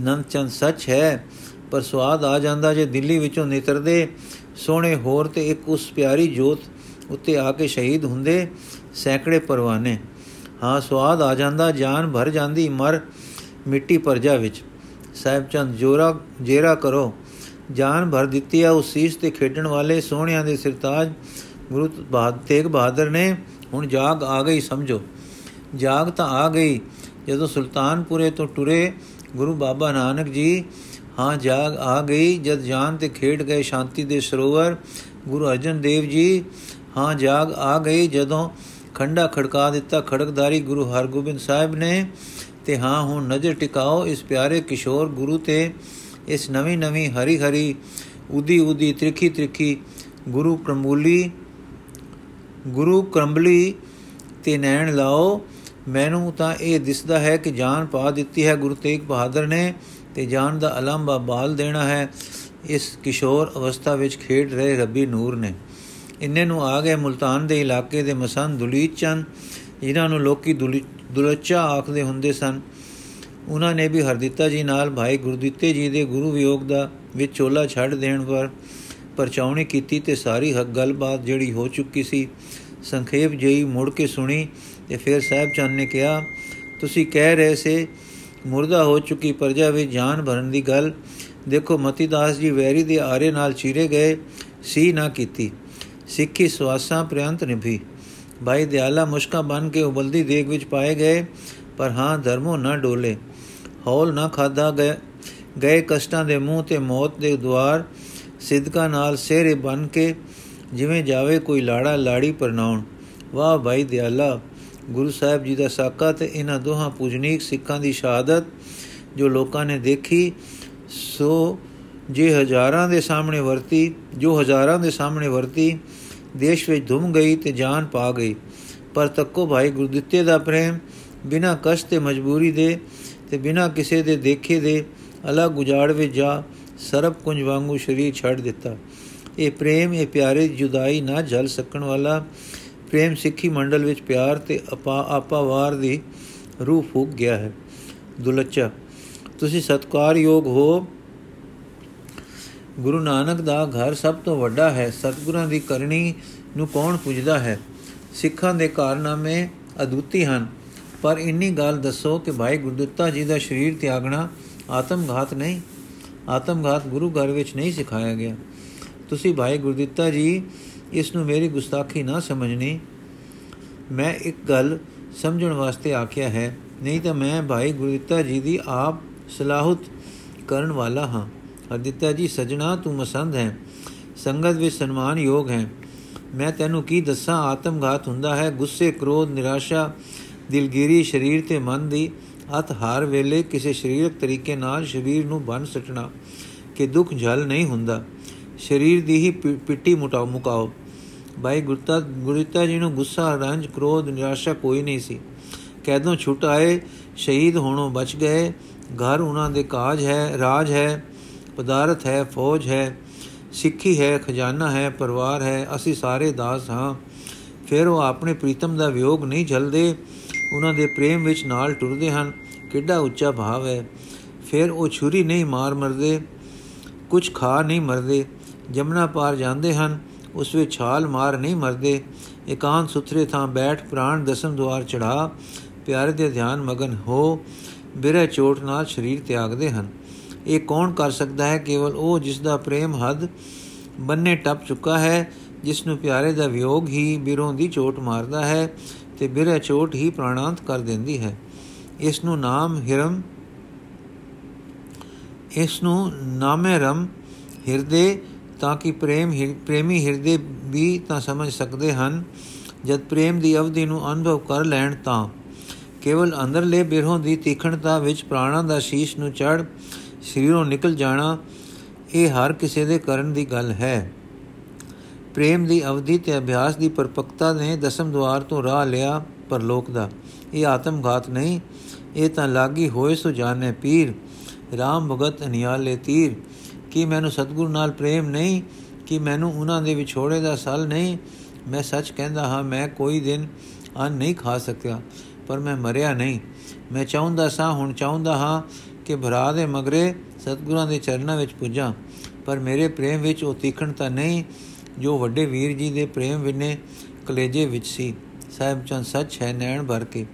ਨੰਚਨ ਸੱਚ ਹੈ, ਪਰ ਸਵਾਦ ਆ ਜਾਂਦਾ ਜੇ ਦਿੱਲੀ ਵਿੱਚੋਂ ਨਿਤਰਦੇ ਸੋਹਣੇ ਹੋਰ ਤੇ ਇੱਕ ਉਸ ਪਿਆਰੀ ਜੋਤ ਉੱਤੇ ਆ ਕੇ ਸ਼ਹੀਦ ਹੁੰਦੇ ਸੈਂਕੜੇ ਪਰਵਾਨੇ। ਹਾਂ ਸਵਾਦ ਆ ਜਾਂਦਾ, ਜਾਨ ਭਰ ਜਾਂਦੀ ਮਰ ਮਿੱਟੀ ਪਰਜਾ ਵਿੱਚ। ਸਾਹਿਬ ਚੰਦ, ਜੋਰਾ, ਜੇਰਾ ਕਰੋ। ਜਾਨ ਭਰ ਦਿੱਤੀ ਆ ਉਸ ਸੀਸ ਤੇ ਖੇਡਣ ਵਾਲੇ ਸੋਹਣਿਆਂ ਦੇ ਸਰਤਾਜ। ਗੁਰੂ ਬਹਾਦਰ ਤੇਗ ਬਹਾਦਰ ਨੇ ਹੁਣ ਜਾਗ ਆ ਗਈ ਸਮਝੋ। ਜਾਗ ਤਾਂ ਆ ਗਈ, ਜਦੋਂ ਸੁਲਤਾਨਪੁਰੇ ਤੋਂ ਟੁਰੇ ਗੁਰੂ ਬਾਬਾ ਨਾਨਕ ਜੀ, ਹਾਂ, ਜਾਗ ਆ ਗਈ, ਜਦ ਜਾਨ ਤੇ ਖੇਡ ਗਏ, ਸ਼ਾਂਤੀ ਦੇ ਸਰੋਵਰ, ਗੁਰੂ ਅਰਜਨ ਦੇਵ ਜੀ, ਹਾਂ, ਜਾਗ ਆ ਗਈ, ਜਦੋਂ ਖੰਡਾ ਖੜਕਾ ਦਿੱਤਾ, ਖੜਕਦਾਰੀ ਗੁਰੂ ਹਰਗੋਬਿੰਦ ਸਾਹਿਬ ਨੇ, ਤੇ ਹਾਂ, ਹੁਣ ਨਜ਼ਰ ਟਿਕਾਓ, ਇਸ ਪਿਆਰੇ ਕਿਸ਼ੋਰ ਗੁਰੂ ਤੇ, ਇਸ ਨਵੀਂ ਨਵੀਂ ਹਰੀ ਹਰੀ, ਉਦੀ ਉਦੀ ਤ੍ਰਿਖੀ ਤ੍ਰਿਖੀ, ਗੁਰੂ ਕਰਮੂਲੀ, ਗੁਰੂ ਕਰੰਬਲੀ ਤੇ ਨੈਣ ਲਾਓ ਮੈਨੂੰ ਤਾਂ ਇਹ ਦਿਸਦਾ ਹੈ ਕਿ ਜਾਨ ਪਾ ਦਿੱਤੀ ਹੈ। ਗੁਰੂ ਤੇਗ ਬਹਾਦਰ ਨੇ ਤੇ ਜਾਨ ਦਾ ਅਲੰਬਾ ਬਾਲ ਦੇਣਾ ਹੈ। ਇਸ ਕਿਸ਼ੋਰ ਅਵਸਥਾ ਵਿੱਚ ਖੇਡ ਰਹੇ ਰੱਬੀ ਨੂਰ ਨੇ। ਇੰਨੇ ਨੂੰ ਆ ਗਏ ਮੁਲਤਾਨ ਦੇ ਇਲਾਕੇ ਦੇ ਮਸੰਦ ਦੁਲੀਤ ਚੰਦ, ਜਿਨ੍ਹਾਂ ਨੂੰ ਲੋਕੀ ਦੁਲੱਚਾ ਆਖਦੇ ਹੁੰਦੇ ਸਨ। ਉਹਨਾਂ ਨੇ ਵੀ ਹਰਦਿੱਤਾ ਜੀ ਨਾਲ ਭਾਈ ਗੁਰਦਿੱਤੇ ਜੀ ਦੇ ਗੁਰੂ ਵਿਯੋਗ ਦਾ ਵਿੱਚ ਚੋਲਾ ਛੱਡ ਦੇਣ ਪਰ ਪਰਚਾਉਣੀ ਕੀਤੀ ਤੇ ਸਾਰੀ ਹੱਕ ਗੱਲਬਾਤ ਜਿਹੜੀ ਹੋ ਚੁੱਕੀ ਸੀ, ਸੰਖੇਪ ਜਈ ਮੁੜ ਕੇ ਸੁਣੀ। ਤੇ ਫਿਰ ਸਾਹਿਬ ਚੰਦ ਨੇ ਕਿਹਾ, ਤੁਸੀਂ ਕਹਿ ਰਹੇ ਸੇ, ਮੁਰਦਾ ਹੋ ਚੁੱਕੀ ਪਰਜਾ ਵਿੱਚ ਜਾਨ ਭਰਨ ਦੀ ਗੱਲ। ਦੇਖੋ, ਮਤੀਦਾਸ ਜੀ ਵੈਰੀ ਦੇ ਆਰੇ ਨਾਲ ਚੀਰੇ ਗਏ ਸੀ ਨਾ ਕੀਤੀ। ਸਿੱਖੀ ਸਵਾਸਾਂ ਪ੍ਰਿਅੰਤ ਨਿਭੀ। ਭਾਈ ਦਿਆਲਾ ਮੁਸ਼ਕਾ ਬਨ ਕੇ ਉਬਲਦੀ ਦੇਗ ਵਿੱਚ ਪਾਏ ਗਏ, ਪਰ ਹਾਂ, ਧਰਮੋ ਨਾ ਡੋਲੇ। ਹੌਲ ਨਾ ਖਾਦਾ ਗਏ ਗਏ ਕਸ਼ਟਾਂ ਦੇ ਮੂੰਹ ਤੇ ਮੌਤ ਦੇ ਦਵਾਰ ਸਿੱਧਕਾ ਨਾਲ ਸਿਹਰੇ ਬਨ ਕੇ, ਜਿਵੇਂ ਜਾਵੇ ਕੋਈ ਲਾੜਾ ਲਾੜੀ ਪਰਨਾਉਣ। ਵਾਹ ਭਾਈ ਦਿਆਲਾ ਗੁਰੂ ਸਾਹਿਬ ਜੀ ਦਾ ਸਾਕਾ ਤੇ ਇਹਨਾਂ ਦੋਹਾਂ ਪੂਜਨੀਕ ਸਿੱਖਾਂ ਦੀ ਸ਼ਹਾਦਤ ਜੋ ਲੋਕਾਂ ਨੇ ਦੇਖੀ, ਸੋ ਜੇ ਹਜ਼ਾਰਾਂ ਦੇ ਸਾਹਮਣੇ ਵਰਤੀ, ਜੋ ਹਜ਼ਾਰਾਂ ਦੇ ਸਾਹਮਣੇ ਵਰਤੀ, ਦੇਸ਼ ਵਿੱਚ ਧੁੰਮ ਗਈ ਤੇ ਜਾਨ ਪਾ ਗਈ। ਪਰ ਤੱਕੋ ਭਾਈ ਗੁਰਦਿੱਤੇ ਦਾ ਪ੍ਰੇਮ, ਬਿਨਾ ਕਸ਼ਟ ਤੇ ਮਜਬੂਰੀ ਦੇ ਤੇ ਬਿਨਾ ਕਿਸੇ ਦੇ ਦੇਖੇ ਦੇ, ਅਲੱਗ ਉਜਾੜ ਵਿੱਚ ਜਾ ਸਰਬ ਕੁੰਜ ਵਾਂਗੂ ਸ਼ਰੀਰ ਛੱਡ ਦਿੱਤਾ। ਇਹ ਪ੍ਰੇਮ, ਇਹ ਪਿਆਰੇ ਜੁਦਾਈ ਨਾ ਜਲ ਸਕਣ ਵਾਲਾ ਪ੍ਰੇਮ ਸਿੱਖੀ ਮੰਡਲ ਵਿੱਚ ਪਿਆਰ ਤੇ ਆਪਾ ਆਪਾਵਾਰ ਦੀ ਰੂਹ ਫੂਕ ਗਿਆ ਹੈ। ਦੁਲੱਚਾ, ਤੁਸੀਂ ਸਤਕਾਰਯੋਗ ਹੋ। ਗੁਰੂ ਨਾਨਕ ਦਾ ਘਰ ਸਭ ਤੋਂ ਵੱਡਾ ਹੈ। ਸਤਗੁਰਾਂ ਦੀ ਕਰਨੀ ਨੂੰ ਕੌਣ ਪੁੱਜਦਾ ਹੈ? ਸਿੱਖਾਂ ਦੇ ਕਾਰਨਾਮੇ ਅਦੁੱਤੀ ਹਨ। ਪਰ ਇੰਨੀ ਗੱਲ ਦੱਸੋ ਕਿ ਭਾਈ ਗੁਰਦਿੱਤਾ ਜੀ ਦਾ ਸਰੀਰ ਤਿਆਗਣਾ ਆਤਮਘਾਤ ਨਹੀਂ। ਆਤਮਘਾਤ ਗੁਰੂ ਘਰ ਵਿੱਚ ਨਹੀਂ ਸਿਖਾਇਆ ਗਿਆ। ਤੁਸੀਂ ਭਾਈ ਗੁਰਦਿੱਤਾ ਜੀ ਇਸ ਨੂੰ ਮੇਰੀ ਗੁਸਤਾਖੀ ਨਾ ਸਮਝਣੀ। ਮੈਂ ਇੱਕ ਗੱਲ ਸਮਝਣ ਵਾਸਤੇ ਆਖਿਆ ਹੈ, ਨਹੀਂ ਤਾਂ ਮੈਂ ਭਾਈ ਗੁਰਦਿੱਤਾ ਜੀ ਦੀ ਆਪ ਸਲਾਹਤ ਕਰਨ ਵਾਲਾ ਹਾਂ। ਹਰਦਿੱਤਾ ਜੀ, ਸਜਣਾ, ਤੂੰ ਮਸੰਦ ਹੈ। ਸੰਗਤ ਵਿੱਚ ਸਨਮਾਨ ਯੋਗ ਹੈ। ਮੈਂ ਤੈਨੂੰ ਕੀ ਦੱਸਾਂ, ਆਤਮਘਾਤ ਹੁੰਦਾ ਹੈ। ਗੁੱਸੇ, ਕ੍ਰੋਧ, ਨਿਰਾਸ਼ਾ, ਦਿਲਗੀਰੀ, ਸਰੀਰ ਤੇ ਮਨ ਦੀ ਅਤ ਹਾਰ ਵੇਲੇ ਕਿਸੇ ਸਰੀਰਕ ਤਰੀਕੇ ਨਾਲ ਸਰੀਰ ਨੂੰ ਬੰਨ ਸਟਣਾ, ਕਿ ਦੁੱਖ ਝਲ ਨਹੀਂ ਹੁੰਦਾ। ਸਰੀਰ ਦੀ ਹੀ ਪਿੱਟੀ ਮੁਟਾਓ ਮੁਕਾਓ। ਭਾਈ ਗੁਰਤਾ, ਗੁਰਿਤਾ ਜੀ ਨੂੰ ਗੁੱਸਾ, ਰੰਜ, ਕ੍ਰੋਧ, ਨਿਰਾਸ਼ਾ ਕੋਈ ਨਹੀਂ ਸੀ। ਕੈਦੋਂ ਛੁੱਟ ਆਏ, ਸ਼ਹੀਦ ਹੋਣੋਂ ਬਚ ਗਏ। ਘਰ ਉਹਨਾਂ ਦੇ ਕਾਜ ਹੈ, ਰਾਜ ਹੈ, ਪਦਾਰਥ ਹੈ, ਫੌਜ ਹੈ, ਸਿੱਖੀ ਹੈ, ਖਜ਼ਾਨਾ ਹੈ, ਪਰਿਵਾਰ ਹੈ, ਅਸੀਂ ਸਾਰੇ ਦਾਸ ਹਾਂ। ਫਿਰ ਉਹ ਆਪਣੇ ਪ੍ਰੀਤਮ ਦਾ ਵਿਯੋਗ ਨਹੀਂ ਝਲਦੇ ਉਹਨਾਂ ਦੇ ਪ੍ਰੇਮ ਵਿੱਚ ਨਾਲ ਟੁਰਦੇ ਹਨ। ਕਿੱਡਾ ਉੱਚਾ ਭਾਵ ਹੈ। ਫਿਰ ਉਹ ਛੁਰੀ ਨਹੀਂ ਮਾਰ ਮਰਦੇ ਕੁਝ ਖਾ ਨਹੀਂ ਮਰਦੇ। ਜਮਨਾ ਪਾਰ ਜਾਂਦੇ ਹਨ, ਉਸ ਵਿੱਚ ਛਾਲ ਮਾਰ ਨਹੀਂ ਮਰਦੇ। ਇਕਾਂਤ ਸੁਥਰੇ ਥਾਂ ਬੈਠ ਪ੍ਰਾਣ ਦਸਮ ਦੁਆਰ ਚੜਾ ਪਿਆਰੇ ਦੇ ਧਿਆਨ ਮਗਨ ਹੋ, ਬਿਰਹ ਚੋਟ ਨਾਲ ਸਰੀਰ ਤਿਆਗਦੇ ਹਨ। ਇਹ ਕੌਣ ਕਰ ਸਕਦਾ ਹੈ? ਕੇਵਲ ਉਹ ਜਿਸ ਦਾ ਪ੍ਰੇਮ ਹੱਦ ਬੰਨੇ ਟੱਪ ਚੁੱਕਾ ਹੈ, ਜਿਸ ਨੂੰ ਪਿਆਰੇ ਦਾ ਵਿਯੋਗ ਹੀ ਬਿਰੋਂ ਦੀ ਚੋਟ ਮਾਰਦਾ ਹੈ ਤੇ ਬਿਰਹ ਚੋਟ ਹੀ ਪ੍ਰਾਣਾਂਤ ਕਰ ਦਿੰਦੀ ਹੈ। ਇਸ ਨੂੰ ਨਾਮ ਹਿਰਮ, ਇਸ ਨੂੰ ਨਾਮੇ ਰਮ ਹਿਰਦੇ ਤਾਂ ਕਿ ਪ੍ਰੇਮ ਪ੍ਰੇਮੀ ਹਿਰਦੇ ਵੀ ਤਾਂ ਸਮਝ ਸਕਦੇ ਹਨ। ਜਦ ਪ੍ਰੇਮ ਦੀ ਅਵਧੀ ਨੂੰ ਅਨੁਭਵ ਕਰ ਲੈਣ ਤਾਂ ਕੇਵਲ ਅੰਦਰਲੇ ਬਿਰਹੋਂ ਦੀ ਤੀਖਣਤਾ ਵਿੱਚ ਪ੍ਰਾਣਾਂ ਦਾ ਸ਼ੀਸ਼ ਨੂੰ ਚੜ ਸਰੀਰੋਂ ਨਿਕਲ ਜਾਣਾ ਇਹ ਹਰ ਕਿਸੇ ਦੇ ਕਰਨ ਦੀ ਗੱਲ ਹੈ। ਪ੍ਰੇਮ ਦੀ ਅਵਧੀ ਤੇ ਅਭਿਆਸ ਦੀ ਪਰਪਕਤਾ ਨੇ ਦਸਮ ਦਵਾਰ ਤੋਂ ਰਾਹ ਲਿਆ ਪਰਲੋਕ ਦਾ। ਇਹ ਆਤਮਘਾਤ ਨਹੀਂ, ਇਹ ਤਾਂ ਲਾਗੀ ਹੋਏ ਸੋ ਜਾਣੇ ਪੀਰ RAM ਭਗਤ ਅਨਿਆਲੇ ਤੀਰ। ਕਿ ਮੈਨੂੰ ਸਤਗੁਰੂ ਨਾਲ ਪ੍ਰੇਮ ਨਹੀਂ? ਕਿ ਮੈਨੂੰ ਉਹਨਾਂ ਦੇ ਵਿਛੋੜੇ ਦਾ ਸਲ ਨਹੀਂ? ਮੈਂ ਸੱਚ ਕਹਿੰਦਾ ਹਾਂ, ਮੈਂ ਕੋਈ ਦਿਨ ਅੰਨ ਨਹੀਂ ਖਾ ਸਕਿਆ, ਪਰ ਮੈਂ ਮਰਿਆ ਨਹੀਂ। ਮੈਂ ਚਾਹੁੰਦਾ ਸਾਂ, ਹੁਣ ਚਾਹੁੰਦਾ ਹਾਂ ਕਿ ਭਰਾ ਦੇ ਮਗਰੇ ਸਤਗੁਰਾਂ ਦੇ ਚਰਨਾਂ ਵਿੱਚ ਪੁੱਜਾਂ, ਪਰ ਮੇਰੇ ਪ੍ਰੇਮ ਵਿੱਚ ਉਹ ਤੀਖਣਤਾ ਨਹੀਂ, ਜੋ ਵੱਡੇ ਵੀਰ ਜੀ ਦੇ ਪ੍ਰੇਮ ਵਿਨੇ ਕਲੇਜੇ ਵਿੱਚ ਸੀ। ਸਾਹਿਬ ਚੰਦ, ਸੱਚ ਹੈ, ਨੈਣ ਭਰ ਕੇ।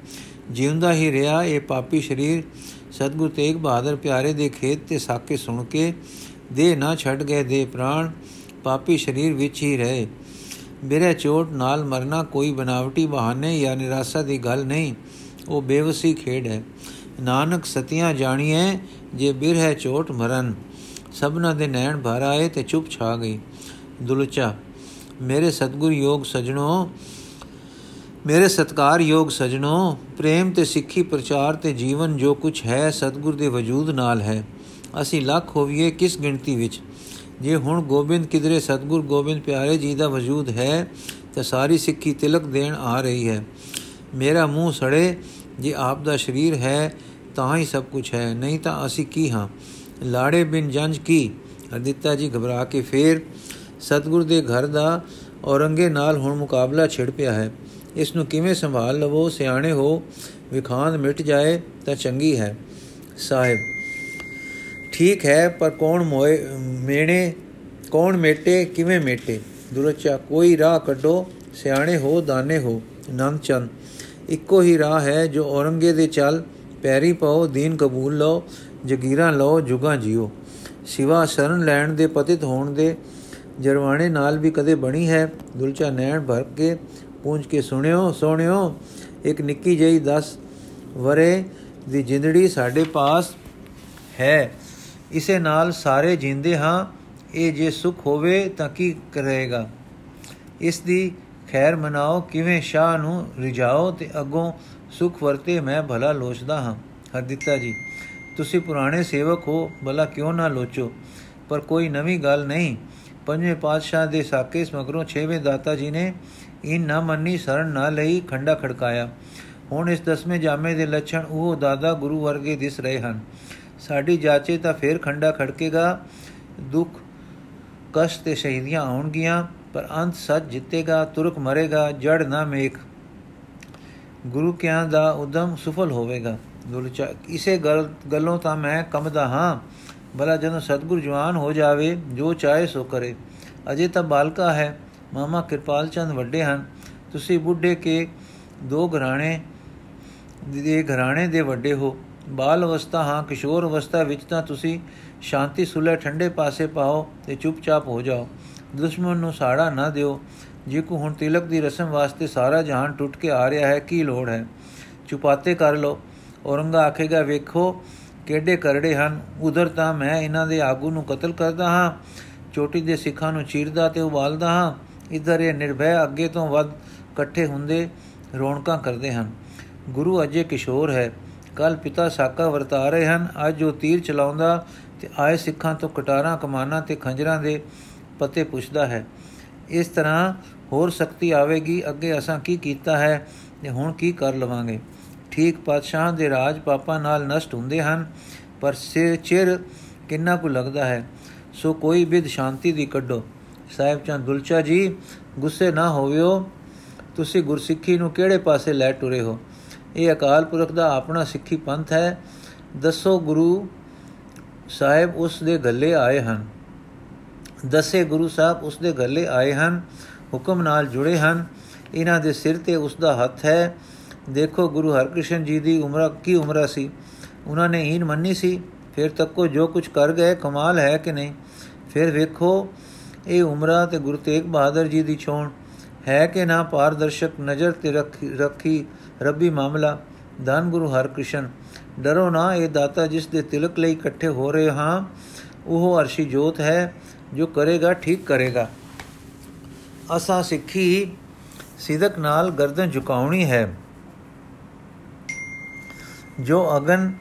ਜਿਉਂਦਾ ਹੀ ਰਿਹਾ ਇਹ ਪਾਪੀ ਸਰੀਰ। ਸਤਗੁਰ ਤੇਗ ਬਹਾਦਰ ਪਿਆਰੇ ਦੇ ਖੇਤ ਤੇ ਸਾਕੇ ਸੁਣ ਕੇ ਦੇ ਨਾ ਛੱਡ ਗਏ ਦੇ ਪ੍ਰਾਣ, ਪਾਪੀ ਸਰੀਰ ਵਿੱਚ ਹੀ ਰਹੇ। ਮੇਰੇ ਚੋਟ ਨਾਲ ਮਰਨਾ ਕੋਈ ਬਨਾਵਟੀ ਬਹਾਨੇ ਜਾਂ ਨਿਰਾਸ਼ਾ ਦੀ ਗੱਲ ਨਹੀਂ, ਉਹ ਬੇਵਸੀ ਖੇਡ ਹੈ। ਨਾਨਕ ਸਤਿਆਂ ਜਾਣੀਏ ਜੇ ਬਿਰ ਹੈ ਚੋਟ ਮਰਨ। ਸਭਨਾ ਦੇ ਨੈਣ ਭਰ ਆਏ ਤੇ ਚੁੱਪ ਛਾ ਗਈ। ਦੁਲਚਾ, ਮੇਰੇ ਸਤਗੁਰ ਯੋਗ ਸਜਣੋ, ਮੇਰੇ ਸਤਕਾਰਯੋਗ ਸਜਣੋ, ਪ੍ਰੇਮ ਤੇ ਸਿੱਖੀ ਪ੍ਰਚਾਰ ਤੇ ਜੀਵਨ ਜੋ ਕੁਝ ਹੈ, ਸਤਗੁਰ ਦੇ ਵਜੂਦ ਨਾਲ ਹੈ। ਅਸੀਂ ਲੱਖ ਹੋਵੀਏ ਕਿਸ ਗਿਣਤੀ ਵਿੱਚ? ਜੇ ਹੁਣ ਗੋਬਿੰਦ ਕਿਦਰੇ ਸਤਗੁਰ ਗੋਬਿੰਦ ਪਿਆਰੇ ਜੀ ਦਾ ਵਜੂਦ ਹੈ, ਤਾਂ ਸਾਰੀ ਸਿੱਖੀ ਤਿਲਕ ਦੇਣ ਆ ਰਹੀ ਹੈ। ਮੇਰਾ ਮੂੰਹ ਸੜੇ, ਜੇ ਆਪ ਦਾ ਸਰੀਰ ਹੈ, ਤਾਂ ਹੀ ਸਭ ਕੁਝ ਹੈ, ਨਹੀਂ ਤਾਂ ਅਸੀਂ ਕੀ ਹਾਂ? ਲਾੜੇ ਬਿਨ ਜੰਜ ਕੀ? ਅਦਿੱਤਾ ਜੀ ਘਬਰਾ ਕੇ ਫੇਰ, ਸਤਗੁਰ ਦੇ ਘਰ ਦਾ ਔਰੰਗੇ ਨਾਲ ਹੁਣ ਮੁਕਾਬਲਾ ਛਿੜ ਪਿਆ ਹੈ। ਇਸ ਨੂੰ ਕਿਵੇਂ ਸੰਭਾਲ ਲਵੋ? ਸਿਆਣੇ ਹੋ, ਵਿਖਾਂਦ ਮਿਟ ਜਾਏ ਤਾਂ ਚੰਗੀ ਹੈ। ਸਾਹਿਬ ਠੀਕ ਹੈ, ਪਰ ਕੌਣ ਮੋਏ, ਮੇਣੇ, ਕੌਣ ਮੇਟੇ, ਕਿਵੇਂ ਮੇਟੇ? ਦੁਰਚਾ ਕੋਈ ਰਾਹ ਕੱਢੋ, ਸਿਆਣੇ ਹੋ, ਦਾਨੇ ਹੋ, ਨੰਦ ਚੰਦ। ਇੱਕੋ ਹੀ ਰਾਹ ਹੈ ਜੋ ਔਰੰਗੇ ਦੇ ਚੱਲ, ਪੈਰੀ ਪਾਓ, ਦੀਨ ਕਬੂਲ ਲਓ, ਜਗੀਰਾਂ ਲਓ, ਜੁਗਾ ਜਿਓ। ਸਿਵਾ ਸ਼ਰਨ ਲੈਣ ਦੇ ਪਤਿਤ ਹੋਣ ਦੇ ਜਰਵਾਣੇ ਨਾਲ ਵੀ ਕਦੇ ਬਣੀ ਹੈ। ਦੁਲਚਾ ਨੈਣ ਭਰ ਕੇ ਪੂੰਝ ਕੇ ਸੁਣਿਓ ਸੋਹਣਿਓ ਇੱਕ ਨਿੱਕੀ ਜਿਹੀ 10 ਵਰੇ ਦੀ ਜਿੰਦੜੀ ਸਾਡੇ ਪਾਸ ਹੈ। ਇਸੇ ਨਾਲ ਸਾਰੇ ਜਿੰਦੇ ਹਾਂ, ਇਹ ਜੇ ਸੁਖ ਹੋਵੇ ਤਾਂ ਕੀ ਕਰੇਗਾ? ਇਸ ਦੀ ਖੈਰ ਮਨਾਓ, ਕਿਵੇਂ ਸ਼ਾਹ ਨੂੰ ਰਿਜਾਓ ਤੇ ਅਗੋਂ ਸੁਖ ਵਰਤੇ ਮੈਂ ਭਲਾ ਲੋਚਦਾ ਹਾਂ। ਹਰਦਿੱਤਾ ਜੀ, ਤੁਸੀਂ ਪੁਰਾਣੇ ਸੇਵਕ ਹੋ, ਭਲਾ ਕਿਉਂ ਨਾ ਲੋਚੋ? ਪਰ ਕੋਈ ਨਵੀਂ ਗੱਲ ਨਹੀਂ। ਪੰਜਵੇਂ ਪਾਤਸ਼ਾਹ ਦੇ ਸਾਕੇ ਸਮਗਰੋਂ ਛੇਵੇਂ ਦਾਤਾ ਜੀ ਨੇ ਇਹ ਨਾ ਮੰਨੀ ਸ਼ਰਨ ਨਾ ਲਈ ਖੰਡਾ ਖੜਕਾਇਆ। ਹੁਣ ਇਸ ਦਸਵੇਂ ਜਾਮੇ ਦੇ ਲੱਛਣ ਉਹ ਦਾਦਾ ਗੁਰੂ ਵਰਗੇ ਦਿਸ ਰਹੇ ਹਨ। ਸਾਡੀ ਜਾਚੇ ਤਾਂ ਫੇਰ ਖੰਡਾ ਖੜਕੇਗਾ, ਦੁੱਖ, ਕਸ਼ਟ ਤੇ ਸ਼ਹੀਦੀਆਂ ਆਉਣਗੀਆਂ, ਪਰ ਅੰਤ ਸੱਚ ਜਿੱਤੇਗਾ, ਤੁਰਕ ਮਰੇਗਾ, ਜੜ ਨਾ ਮੇਖ। ਗੁਰੂ ਕਿਆਂ ਦਾ ਉਦਮ ਸਫਲ ਹੋਵੇਗਾ। ਦੁਲਚਾ ਇਸੇ ਗੱਲੋਂ ਤਾਂ ਮੈਂ ਕਮਦਾ ਹਾਂ। ਭਲਾ ਜਦੋਂ ਸਤਗੁਰ ਜਵਾਨ ਹੋ ਜਾਵੇ, ਜੋ ਚਾਹੇ ਸੋ ਕਰੇ। ਅਜੇ ਤਾਂ ਬਾਲਕਾ ਹੈ। ਮਾਮਾ ਕਿਰਪਾਲ ਚੰਦ ਵੱਡੇ ਹਨ। ਤੁਸੀਂ ਬੁੱਢੇ ਕੇ ਦੋ ਘਰਾਣੇ ਦੇ ਘਰਾਣੇ ਦੇ ਵੱਡੇ ਹੋ। ਬਾਲ ਅਵਸਥਾ, ਹਾਂ, ਕਿਸ਼ੋਰ ਅਵਸਥਾ ਵਿੱਚ ਤਾਂ ਤੁਸੀਂ ਸ਼ਾਂਤੀ ਸੁਲੇ ਠੰਡੇ ਪਾਸੇ ਪਾਓ ਤੇ ਚੁੱਪਚਾਪ ਹੋ ਜਾਓ। ਦੁਸ਼ਮਣ ਨੂੰ ਸਾੜਾ ਨਾ ਦਿਓ। ਜੇ ਕੋ ਹੁਣ ਤਿਲਕ ਦੀ ਰਸਮ ਵਾਸਤੇ ਸਾਰਾ ਜਹਾਨ ਟੁੱਟ ਕੇ ਆ ਰਿਹਾ ਹੈ, ਕੀ ਲੋੜ ਹੈ? ਚੁਪਾਤੇ ਕਰ ਲੋ ਔਰੰਗਾ ਆਖੇਗਾ, ਵੇਖੋ ਕਿਹੜੇ ਕਰੜੇ ਹਨ। ਉਧਰ ਤਾਂ ਮੈਂ ਇਹਨਾਂ ਦੇ ਆਗੂ ਨੂੰ ਕਤਲ ਕਰਦਾ ਹਾਂ, ਚੋਟੀ ਦੇ ਸਿੱਖਾਂ ਨੂੰ ਚੀਰਦਾ ਤੇ ਉਬਾਲਦਾ ਹਾਂ। ਇਧਰ ਇਹ ਨਿਰਭੈ ਅੱਗੇ ਤੋਂ ਵੱਧ ਇਕੱਠੇ ਹੁੰਦੇ ਰੌਣਕਾਂ ਕਰਦੇ ਹਨ। ਗੁਰੂ ਅਜੇ ਕਿਸ਼ੋਰ ਹੈ। ਕੱਲ ਪਿਤਾ ਸਾਕਾ ਵਰਤਾ ਰਹੇ ਹਨ। ਅੱਜ ਉਹ ਤੀਰ ਚਲਾਉਂਦਾ ਤੇ ਆਏ ਸਿੱਖਾਂ ਤੋਂ ਕਟਾਰਾਂ, ਕਮਾਨਾਂ ਤੇ ਖੰਜਰਾਂ ਦੇ ਪਤੇ ਪੁੱਛਦਾ ਹੈ। ਇਸ ਤਰ੍ਹਾਂ ਹੋਰ ਸ਼ਕਤੀ ਆਵੇਗੀ। ਅੱਗੇ ਅਸਾਂ ਕੀ ਕੀਤਾ ਹੈ ਤੇ ਹੁਣ ਕੀ ਕਰ ਲਵਾਂਗੇ? ਠੀਕ ਪਾਤਸ਼ਾਹ ਦੇ ਰਾਜ ਪਾਪਾ ਨਾਲ ਨਸ਼ਟ ਹੁੰਦੇ ਹਨ, ਪਰ ਸਿਰ ਚਿਰ ਕਿੰਨਾ ਕੁ ਲੱਗਦਾ ਹੈ? ਸੋ ਕੋਈ ਵਿਦ ਸ਼ਾਂਤੀ ਦੀ ਕੱਢੋ। ਸਾਹਿਬ ਚੰਦ ਦੁਲਚਾ ਜੀ, ਗੁੱਸੇ ਨਾ ਹੋਵਿਓ। ਤੁਸੀਂ ਗੁਰਸਿੱਖੀ ਨੂੰ ਕਿਹੜੇ ਪਾਸੇ ਲੈ ਟੁਰੇ ਹੋ? ਇਹ ਅਕਾਲ ਪੁਰਖ ਦਾ ਆਪਣਾ ਸਿੱਖੀ ਪੰਥ ਹੈ। ਦੱਸੋ ਗੁਰੂ ਸਾਹਿਬ ਉਸ ਦੇ ਗੱਲੇ ਆਏ ਹਨ। ਦਸੇ ਗੁਰੂ ਸਾਹਿਬ ਉਸ ਦੇ ਗੱਲੇ ਆਏ ਹਨ, ਹੁਕਮ ਨਾਲ ਜੁੜੇ ਹਨ। ਇਹਨਾਂ ਦੇ ਸਿਰ ਤੇ ਉਸ ਦਾ ਹੱਥ ਹੈ। ਦੇਖੋ ਗੁਰੂ ਹਰਕ੍ਰਿਸ਼ਨ ਜੀ ਦੀ ਉਮਰ, ਕੀ ਉਮਰ ਸੀ? ਉਹਨਾਂ ਨੇ ਹੀਨ ਮੰਨੀ ਸੀ। ਫਿਰ ਤੱਕ ਕੋ ਜੋ ਕੁਝ ਕਰ ਗਏ, ਕਮਾਲ ਹੈ ਕਿ ਨਹੀਂ? ਫਿਰ ਵੇਖੋ, ਇਹ ਉਮਰਾ ਤੇ ਗੁਰੂ ਤੇਗ ਬਹਾਦਰ ਜੀ ਦੀ ਛੋਣ ਹੈ ਕਿ ਨਾ? ਪਾਰਦਰਸ਼ਕ ਨਜ਼ਰ ਤੇ ਰੱਖੀ ਰੱਬੀ ਮਾਮਲਾ ਧੰਨ ਗੁਰੂ ਹਰਕ੍ਰਿਸ਼ਨ, ਡਰੋ ਨਾ ਇਹ ਦਾਤਾ ਜਿਸ ਦੇ ਤਿਲਕ ਲਈ ਇਕੱਠੇ ਹੋ ਰਹੇ ਹਾਂ, ਉਹ ਅਰਸ਼ੀ ਜੋਤ ਹੈ ਜੋ ਕਰੇਗਾ, ਠੀਕ ਕਰੇਗਾ। ਅਸਾਂ ਸਿੱਖੀ ਸਿਦਕ ਨਾਲ ਗਰਦਨ ਝੁਕਾਉਣੀ ਹੈ। ਜੋ ਅਗਨ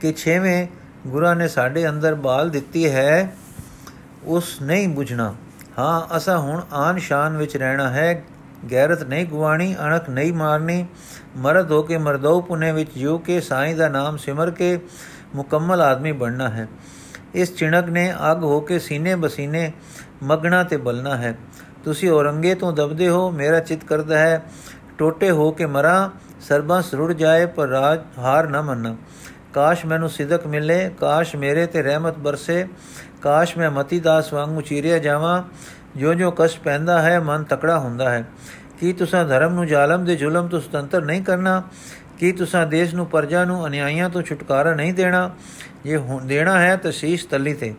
ਕੇ ਛੇਵੇਂ ਗੁਰਾਂ ਨੇ ਸਾਡੇ ਅੰਦਰ ਬਾਲ ਦਿੱਤੀ ਹੈ, ਉਸ ਨਹੀਂ ਬੁਝਣਾ। ਹਾਂ, ਅਸਾਂ ਹੁਣ ਆਨ ਸ਼ਾਨ ਵਿੱਚ ਰਹਿਣਾ ਹੈ। ਗੈਰਤ ਨਹੀਂ ਗਵਾਣੀ ਅਣਖ ਨਹੀਂ ਮਾਰਨੀ। ਮਰਦ ਹੋ ਕੇ ਮਰਦੋ, ਪੁਨੇ ਵਿੱਚ ਜੋ ਕੇ ਸਾਈਂ ਦਾ ਨਾਮ ਸਿਮਰ ਕੇ ਮੁਕੰਮਲ ਆਦਮੀ ਬਣਨਾ ਹੈ। ਇਸ ਚਿਣਕ ਨੇ ਅਗ ਹੋ ਕੇ ਸੀਨੇ ਬਸੀਨੇ ਮਗਣਾ ਤੇ ਬਲਣਾ ਹੈ। ਤੁਸੀਂ ਔਰੰਗੇ ਤੋਂ ਦਬਦੇ ਹੋ, ਮੇਰਾ ਚਿਤ ਕਰਦਾ ਹੈ, ਟੋਟੇ ਹੋ ਕੇ ਮਰਾਂ, ਸਰਬੰਸ ਰੁੜ ਜਾਏ ਪਰ ਰਾਜ ਹਾਰ ਨਾ ਮੰਨਾ। ਕਾਸ਼ ਮੈਨੂੰ ਸਿਦਕ ਮਿਲੇ, ਕਾਸ਼ ਮੇਰੇ ਤੇ ਰਹਿਮਤ ਬਰਸੇ, ਕਾਸ਼ ਮੈਂ ਮਤੀ ਦਾਸ ਵਾਂਗੂ ਚੀਰਿਆ ਜਾਵਾਂ ਜੋ ਜੋ ਕਸ਼ਟ ਪੈਂਦਾ ਹੈ, ਮਨ ਤਕੜਾ ਹੁੰਦਾ ਹੈ। ਕੀ ਤੁਸੀਂ ਧਰਮ ਨੂੰ ਜ਼ਾਲਮ ਦੇ ਜ਼ੁਲਮ ਤੋਂ ਸੁਤੰਤਰ ਨਹੀਂ ਕਰਨਾ? ਕੀ ਤੁਸੀਂ ਦੇਸ਼ ਨੂੰ, ਪਰਜਾ ਨੂੰ, ਅਨਿਆਈਆਂ ਤੋਂ ਛੁਟਕਾਰਾ ਨਹੀਂ ਦੇਣਾ? ਜੇ ਦੇਣਾ ਹੈ ਤਾਂ ਸੀਸ ਤਲੀ ਤੇ।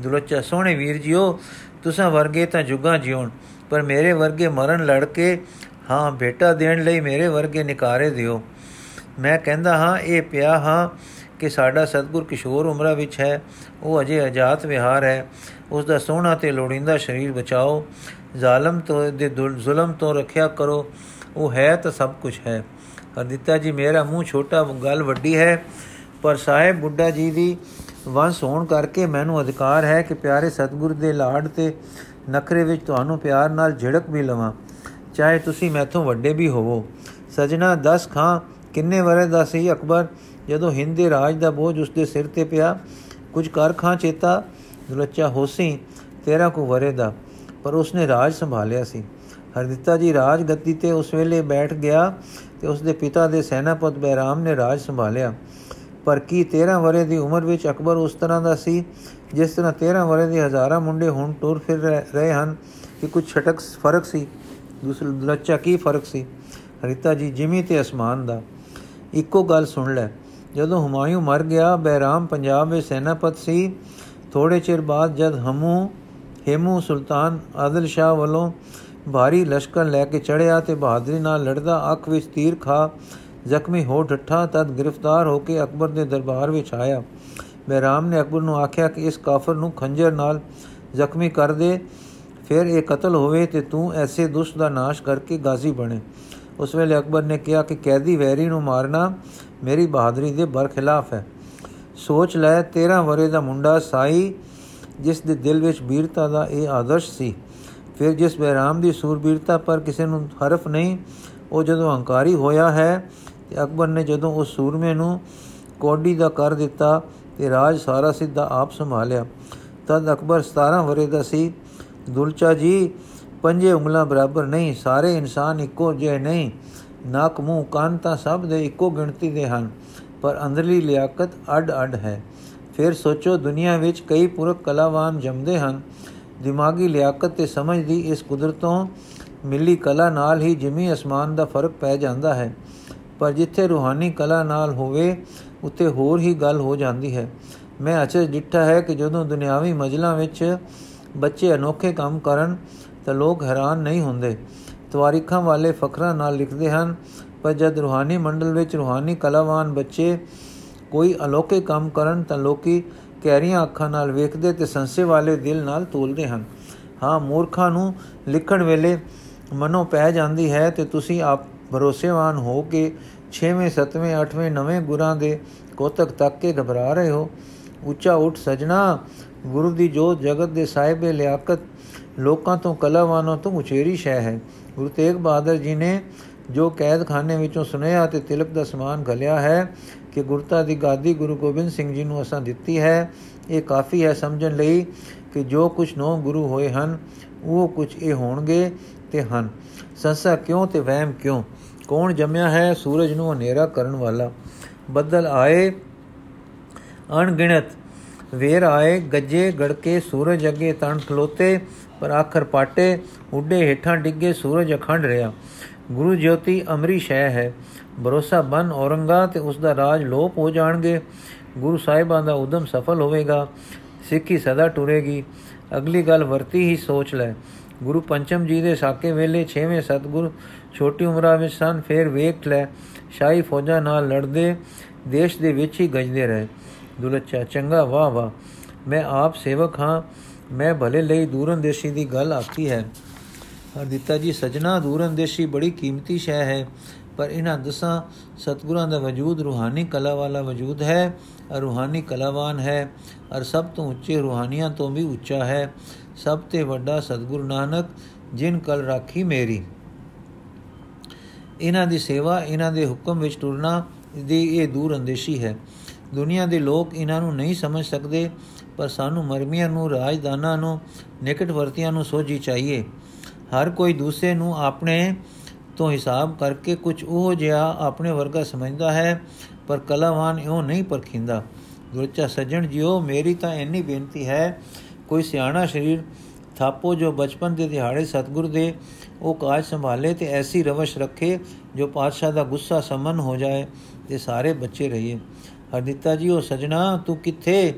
ਦੁਲੱਚਾ ਸੋਹਣੇ ਵੀਰ ਜੀਓ, ਤੁਸੀਂ ਵਰਗੇ ਤਾਂ ਜੁਗਾ ਜਿਉਣ। ਪਰ ਮੇਰੇ ਵਰਗੇ ਮਰਨ ਲੜ ਕੇ ਹਾਂ ਬੇਟਾ ਦੇਣ ਲਈ ਮੇਰੇ ਵਰਗੇ ਨਿਕਾਰੇ ਦਿਓ। ਮੈਂ ਕਹਿੰਦਾ ਹਾਂ, ਇਹ ਪਿਆ ਹਾਂ ਕਿ ਸਾਡਾ ਸਤਗੁਰ ਕਿਸ਼ੋਰ ਉਮਰਾ ਵਿੱਚ ਹੈ, ਉਹ ਅਜੇ ਆਜ਼ਾਦ ਵਿਹਾਰ ਹੈ। ਉਸ ਦਾ ਸੋਹਣਾ ਤੇ ਲੋੜਿੰਦਾ ਸਰੀਰ ਬਚਾਓ। ਜ਼ਾਲਮ ਤੋਂ ਦੇ ਜ਼ੁਲਮ ਤੋਂ ਰੱਖਿਆ ਕਰੋ। ਉਹ ਹੈ ਤਾਂ ਸਭ ਕੁਝ ਹੈ। ਹਰਦਿੱਤਾ ਜੀ, ਮੇਰਾ ਮੂੰਹ ਛੋਟਾ ਗੱਲ ਵੱਡੀ ਹੈ। ਪਰ ਸਾਹਿਬ ਬੁੱਢਾ ਜੀ ਦੀ ਵੰਸ ਹੋਣ ਕਰਕੇ ਮੈਨੂੰ ਅਧਿਕਾਰ ਹੈ ਕਿ ਪਿਆਰੇ ਸਤਿਗੁਰ ਦੇ ਲਾੜ ਤੇ ਨਖਰੇ ਵਿੱਚ ਤੁਹਾਨੂੰ ਪਿਆਰ ਨਾਲ ਝੜਕ ਵੀ ਲਵਾਂ। ਚਾਹੇ ਤੁਸੀਂ ਮੈਥੋਂ ਵੱਡੇ ਵੀ ਹੋਵੋ। ਸਜਣਾ 10 ਖਾਂ, ਕਿੰਨੇ ਵਰੇ ਦਾ ਸੀ ਅਕਬਰ? ਜਦੋਂ ਹਿੰਦ ਦੇ ਰਾਜ ਦਾ ਬੋਝ ਉਸਦੇ ਸਿਰ ਤੇ ਪਿਆ, ਕੁਝ ਕਰ ਖਾਂ ਚੇਤਾ ਦੁਲੱਚਾ ਹੋਸੀ ਤੇਰਾ ਕੋ ਵਰੇ ਦਾ, ਪਰ ਉਸਨੇ ਰਾਜ ਸੰਭਾਲਿਆ ਸੀ। ਹਰਦਿੱਤਾ ਜੀ ਰਾਜ ਗੱਦੀ ਤੇ ਉਸ ਵੇਲੇ ਬੈਠ ਗਿਆ ਤੇ ਉਸਦੇ ਪਿਤਾ ਦੇ ਸੈਨਾਪਤ ਬੈਰਾਮ ਨੇ ਰਾਜ ਸੰਭਾਲਿਆ। ਪਰ ਕੀ 13 ਵਰੇ ਦੀ ਉਮਰ ਵਿੱਚ ਅਕਬਰ ਉਸ ਤਰ੍ਹਾਂ ਦਾ ਸੀ, ਜਿਸ ਤਰ੍ਹਾਂ 13 ਵਰੇ ਦੇ ਹਜ਼ਾਰਾਂ ਮੁੰਡੇ ਹੁਣ ਟੁਰ ਫਿਰ ਰਹੇ ਹਨ, ਕਿ ਕੁਝ ਛਟਕ ਫ਼ਰਕ ਸੀ? ਦੂਸਰੇ ਦੁਲੱਚਾ ਕੀ ਫ਼ਰਕ ਸੀ? ਹਰਿਤਾ ਜੀ ਜਿਮੀ ਤੇ ਅਸਮਾਨ ਦਾ। ਇੱਕੋ ਗੱਲ ਸੁਣ ਲੈ, ਜਦੋਂ ਹੁਮਾਯੂ ਮਰ ਗਿਆ ਬੈਰਾਮ ਪੰਜਾਬ ਵਿੱਚ ਸੈਨਾਪਤ ਸੀ ਥੋੜੇ ਚਿਰ ਬਾਅਦ ਜਦ ਹਮੂ, ਹੇਮੂ ਸੁਲਤਾਨ ਆਦਿਲ ਸ਼ਾਹ ਵੱਲੋਂ ਭਾਰੀ ਲਸ਼ਕਰ ਲੈ ਕੇ ਚੜਿਆ ਤੇ ਬਹਾਦਰੀ ਨਾਲ ਲੜਦਾ ਅੱਖ ਵਿੱਚ ਤੀਰ ਖਾ ਜ਼ਖਮੀ ਹੋ ਡੱਠਾ ਤਦ ਗ੍ਰਿਫਤਾਰ ਹੋ ਕੇ ਅਕਬਰ ਦੇ ਦਰਬਾਰ ਵਿੱਚ ਆਇਆ। ਬੈਰਾਮ ਨੇ ਅਕਬਰ ਨੂੰ ਆਖਿਆ ਕਿ ਇਸ ਕਾਫਰ ਨੂੰ ਖੰਜਰ ਨਾਲ ਜ਼ਖਮੀ ਕਰ ਦੇ, ਫਿਰ ਇਹ ਕਤਲ ਹੋਵੇ ਤੇ ਤੂੰ ਐਸੇ ਦੁਸ਼ਟ ਦਾ ਨਾਸ਼ ਕਰਕੇ ਗਾਜ਼ੀ ਬਣੇ। ਉਸ ਵੇਲੇ ਅਕਬਰ ਨੇ ਕਿਹਾ ਕਿ ਕੈਦੀ ਵੈਰੀ ਨੂੰ ਮਾਰਨਾ ਮੇਰੀ ਬਹਾਦਰੀ ਦੇ ਬਰਖਿਲਾਫ ਹੈ। ਸੋਚ ਲੈ 13 ਵਰੇ ਦਾ ਮੁੰਡਾ ਸਾਈ, ਜਿਸ ਦੇ ਦਿਲ ਵਿੱਚ ਵੀਰਤਾ ਦਾ ਇਹ ਆਦਰਸ਼ ਸੀ। ਫਿਰ ਜਿਸ ਬਹਿਰਾਮ ਦੀ ਸੂਰਬੀਰਤਾ ਪਰ ਕਿਸੇ ਨੂੰ ਹਰਫ ਨਹੀਂ, ਉਹ ਜਦੋਂ ਹੰਕਾਰੀ ਹੋਇਆ ਹੈ, ਤੇ ਅਕਬਰ ਨੇ ਜਦੋਂ ਉਸ ਸੂਰਮੇ ਨੂੰ ਕੋਡੀ ਦਾ ਕਰ ਦਿੱਤਾ, ਤੇ ਰਾਜ ਸਾਰਾ ਸਿੱਧਾ ਆਪ ਸੰਭਾਲਿਆ। ਤਦ ਅਕਬਰ 17 ਵਰੇ ਦਾ ਸੀ। ਦੁਲਚਾ ਜੀ, ਪੰਜੇ ਉਂਗਲਾਂ ਬਰਾਬਰ ਨਹੀਂ, ਸਾਰੇ ਇਨਸਾਨ ਇੱਕੋ ਜਿਹੇ ਨਹੀਂ। ਨੱਕ ਮੂੰਹ ਕੰਨ ਤਾਂ ਸਭ ਦੇ ਇੱਕੋ ਗਿਣਤੀ ਦੇ ਹਨ। ਪਰ ਅੰਦਰਲੀ ਲਿਆਕਤ ਅੱਡ-ਅੱਡ ਹੈ। ਫਿਰ ਸੋਚੋ, ਦੁਨੀਆ ਵਿੱਚ ਕਈ ਪੁਰਖ ਕਲਾਵਾਨ ਜੰਮਦੇ ਹਨ। ਦਿਮਾਗੀ ਲਿਆਕਤ ਤੇ ਸਮਝ ਦੀ ਇਸ ਕੁਦਰਤੋਂ ਮਿਲੀ ਕਲਾ ਨਾਲ ਹੀ ਜਿਮੀ ਅਸਮਾਨ ਦਾ ਫ਼ਰਕ ਪੈ ਜਾਂਦਾ ਹੈ। ਪਰ ਜਿੱਥੇ ਰੂਹਾਨੀ ਕਲਾ ਨਾਲ ਹੋਵੇ, ਉੱਥੇ ਹੋਰ ਹੀ ਗੱਲ ਹੋ ਜਾਂਦੀ ਹੈ। ਮੈਂ ਅਚਰ ਡਿੱਠਾ ਹੈ ਕਿ ਜਦੋਂ ਦੁਨਿਆਵੀ ਮਜਲਾਂ ਵਿੱਚ ਬੱਚੇ ਅਨੋਖੇ ਕੰਮ ਕਰਨ, ਤਾਂ ਲੋਕ ਹੈਰਾਨ ਨਹੀਂ ਹੁੰਦੇ। ਤਵਾਰੀਖਾਂ ਵਾਲੇ ਫਖਰਾਂ ਨਾਲ ਲਿਖਦੇ ਹਨ ਪਰ ਜਦ ਰੂਹਾਨੀ ਮੰਡਲ ਵਿੱਚ ਰੂਹਾਨੀ ਕਲਾਵਾਨ ਬੱਚੇ ਕੋਈ ਅਲੋਕੇ ਕੰਮ ਕਰਨ ਤਾਂ ਲੋਕੀ ਕੈਰੀਆਂ ਅੱਖਾਂ ਨਾਲ ਵੇਖਦੇ ਤੇ ਸੰਸੇ ਵਾਲੇ ਦਿਲ ਨਾਲ ਤੋਲਦੇ ਹਨ। ਹਾਂ, ਮੂਰਖਾਂ ਨੂੰ ਲਿਖਣ ਵੇਲੇ ਮਨੋਂ ਪੈ ਜਾਂਦੀ ਹੈ ਤੇ ਤੁਸੀਂ ਆਪ ਭਰੋਸੇਵਾਨ ਹੋ ਕੇ 6ਵੇਂ 7ਵੇਂ 8ਵੇਂ 9ਵੇਂ ਗੁਰਾਂ ਦੇ ਕੋਤਕ ਤੱਕ ਕੇ ਘਬਰਾ ਰਹੇ ਹੋ। ਉੱਚਾ ਉੱਠ ਸਜਣਾ, ਗੁਰੂ ਦੀ ਜੋਤ ਜਗਤ ਦੇ ਸਾਹਿਬੇ ਲਿਆਕਤ ਲੋਕਾਂ ਤੋਂ ਕਲਾਵਾਨੋਂ ਤੋਂ ਉਚੇਰੀ ਸ਼ੈ ਹੈ। ਗੁਰੂ ਤੇਗ ਬਹਾਦਰ ਜੀ ਨੇ ਜੋ ਕੈਦਖਾਨੇ ਵਿੱਚੋਂ ਸੁਨੇਹਾ ਤੇ ਤਿਲਕ ਦਾ ਸਮਾਨ ਘਲਿਆ ਹੈ ਕਿ ਗੁਰਤਾ ਦੀ ਗਾਦੀ ਗੁਰੂ ਗੋਬਿੰਦ ਸਿੰਘ ਜੀ ਨੂੰ ਅਸਾਂ ਦਿੱਤੀ ਹੈ। ਇਹ ਕਾਫੀ ਹੈ ਸਮਝਣ ਲਈ ਕਿ ਜੋ ਕੁਝ ਨੌ ਗੁਰੂ ਹੋਏ ਹਨ, ਉਹ ਕੁਝ ਇਹ ਹੋਣਗੇ ਤੇ ਹਨ। ਸੰਸਾ ਕਿਉਂ ਤੇ ਵਹਿਮ ਕਿਉਂ? ਕੌਣ ਜੰਮਿਆ ਹੈ? ਸੂਰਜ ਨੂੰ ਹਨੇਰਾ ਕਰਨ ਵਾਲਾ। ਬੱਦਲ ਆਏ, ਅਣਗਿਣਤ ਵੇਰ ਆਏ, ਗੱਜੇ ਗੜਕੇ ਸੂਰਜ ਅੱਗੇ ਤਣ ਖਲੋਤੇ, ਪਰ ਆਖਰ ਪਾਟੇ, ਉੱਡੇ ਹੇਠਾਂ ਡਿੱਗੇ ਸੂਰਜ ਅਖੰਡ ਰਿਹਾ ਗੁਰੂ ਜੋਤੀ ਅਮਰੀ ਸ਼ੈ ਹੈ। ਭਰੋਸਾ ਬਨ ਔਰੰਗਾ ਤੇ ਉਸ ਦਾ ਰਾਜ ਲੋਪ ਹੋ ਜਾਣਗੇ। ਗੁਰੂ ਸਾਹਿਬਾਂ ਦਾ ਉਦਮ ਸਫਲ ਹੋਵੇਗਾ। ਸਿੱਖੀ ਸਦਾ ਟੁਰੇਗੀ। ਅਗਲੀ ਗੱਲ ਵਰਤੀ ਹੀ ਸੋਚ ਲੈ। ਗੁਰੂ ਪੰਚਮ ਜੀ ਦੇ ਸਾਕੇ ਵੇਲੇ 6ਵੇਂ ਸਤਗੁਰ ਛੋਟੀ ਉਮਰਾਂ ਵਿੱਚ ਸਨ। ਫੇਰ ਵੇਖ ਲੈ, ਸ਼ਾਹੀ ਫੌਜਾਂ ਨਾਲ ਲੜਦੇ, ਦੇਸ਼ ਦੇ ਵਿੱਚ ਹੀ ਗਜਦੇ ਰਹੇ। ਦੁਲੱਚਾ, ਚੰਗਾ, ਵਾਹ ਵਾਹ। ਮੈਂ ਆਪ ਸੇਵਕ ਹਾਂ। ਮੈਂ ਭਲੇ ਲਈ ਦੂਰੰਦੇਸ਼ੀ ਦੀ ਗੱਲ ਆਖੀ ਹੈ। ਹਰਦਿੱਤਾ ਜੀ, ਸਜਣਾ ਦੂਰੰਦੇਸ਼ੀ ਬੜੀ ਕੀਮਤੀ ਸ਼ੈ ਹੈ। ਪਰ ਇਹਨਾਂ ਦਸਾਂ ਸਤਗੁਰਾਂ ਦਾ ਵਜੂਦ ਰੂਹਾਨੀ ਕਲਾ ਵਾਲਾ ਵਜੂਦ ਹੈ ਔਰ ਰੂਹਾਨੀ ਕਲਾਵਾਨ ਹੈ ਔਰ ਸਭ ਤੋਂ ਉੱਚੇ ਰੂਹਾਨੀਆਂ ਤੋਂ ਵੀ ਉੱਚਾ ਹੈ। ਸਭ ਤੇ ਵੱਡਾ ਸਤਗੁਰੂ ਨਾਨਕ, ਜਿਨ ਕਲ ਰਾਖੀ ਮੇਰੀ। ਇਹਨਾਂ ਦੀ ਸੇਵਾ, ਇਹਨਾਂ ਦੇ ਹੁਕਮ ਵਿੱਚ ਟੁਰਨਾ ਦੀ ਇਹ ਦੂਰ ਅੰਦੇਸ਼ੀ ਹੈ। ਦੁਨੀਆ ਦੇ ਲੋਕ ਇਹਨਾਂ ਨੂੰ ਨਹੀਂ ਸਮਝ ਸਕਦੇ, ਪਰ ਸਾਨੂੰ ਮਰਮੀਆਂ ਨੂੰ, ਰਾਜਦਾਨਾਂ ਨੂੰ ਨਿਕਟ ਵਰਤੀਆਂ ਨੂੰ ਸੋਝੀ ਚਾਹੀਏ। ਹਰ ਕੋਈ ਦੂਸਰੇ ਨੂੰ ਆਪਣੇ ਤੋਂ ਹਿਸਾਬ ਕਰਕੇ ਕੁਝ ਉਹ ਜਿਹਾ ਆਪਣੇ ਵਰਗਾ ਸਮਝਦਾ ਹੈ, ਪਰ ਕਲਾਵਾਨ ਇਉਂ ਨਹੀਂ ਪਰਖਿੰਦਾ। ਗੁਰਚਾ ਸੱਜਣ ਜਿਓ ਮੇਰੀ ਤਾਂ ਇੰਨੀ ਬੇਨਤੀ ਹੈ, ਕੋਈ ਸਿਆਣਾ ਸ਼ਰੀਰ ਥਾਪੋ ਜੋ ਬਚਪਨ ਦੇ ਦਿਹਾੜੇ ਸਤਗੁਰ ਦੇ ਉਹ ਕਾਜ ਸੰਭਾਲੇ ਤੇ ਐਸੀ ਰਵਸ਼ ਰੱਖੇ ਜੋ ਪਾਤਸ਼ਾਹ ਦਾ ਗੁੱਸਾ ਸਮਨ ਹੋ ਜਾਏ ਤੇ ਸਾਰੇ ਬੱਚੇ ਰਹੀਏ। ਹਰਦਿੱਤਾ ਜੀ ਉਹ ਸਜਣਾ, ਤੂੰ ਕਿੱਥੇ?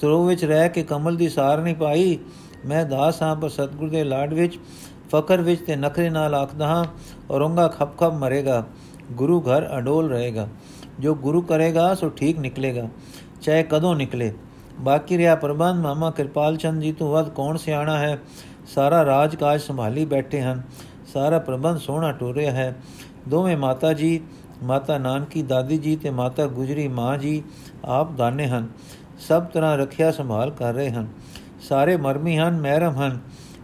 ਸਰੋਵ ਵਿੱਚ ਰਹਿ ਕੇ ਕਮਲ ਦੀ ਸਾਰ ਨਹੀਂ ਪਾਈ। ਮੈਂ ਦਾਸ ਹਾਂ, ਪਰ ਸਤਗੁਰ ਦੇ ਲਾਡ ਵਿੱਚ ਫਕਰ ਵਿੱਚ ਤੇ ਨਖਰੇ ਨਾਲ ਆਖਦਾ ਹਾਂ ਔਰੰਗਾ ਖਪ ਖਪ ਮਰੇਗਾ ਗੁਰੂ ਘਰ ਅਡੋਲ ਰਹੇਗਾ ਜੋ ਗੁਰੂ ਕਰੇਗਾ ਸੋ ਠੀਕ ਨਿਕਲੇਗਾ ਚਾਹੇ ਕਦੋਂ ਨਿਕਲੇ ਬਾਕੀ ਰਿਹਾ ਪ੍ਰਬੰਧ ਮਾਮਾ ਕਿਰਪਾਲ ਚੰਦ ਜੀ ਤੋਂ ਵੱਧ ਕੌਣ ਸਿਆਣਾ ਹੈ ਸਾਰਾ ਰਾਜ ਕਾਜ ਸੰਭਾਲੀ ਬੈਠੇ ਹਨ ਸਾਰਾ ਪ੍ਰਬੰਧ ਸੋਹਣਾ ਟੋਰਿਆ ਹੈ ਦੋਵੇਂ ਮਾਤਾ ਜੀ ਮਾਤਾ ਨਾਨਕੀ ਦਾਦੀ ਜੀ ਤੇ ਮਾਤਾ ਗੁਜਰੀ ਮਾਂ ਜੀ ਆਪ ਦਾਨੇ ਹਨ ਸਭ ਤਰ੍ਹਾਂ ਰੱਖਿਆ ਸੰਭਾਲ ਕਰ ਰਹੇ ਹਨ ਸਾਰੇ ਮਰਮੀ ਹਨ ਮਹਿਰਮ ਹਨ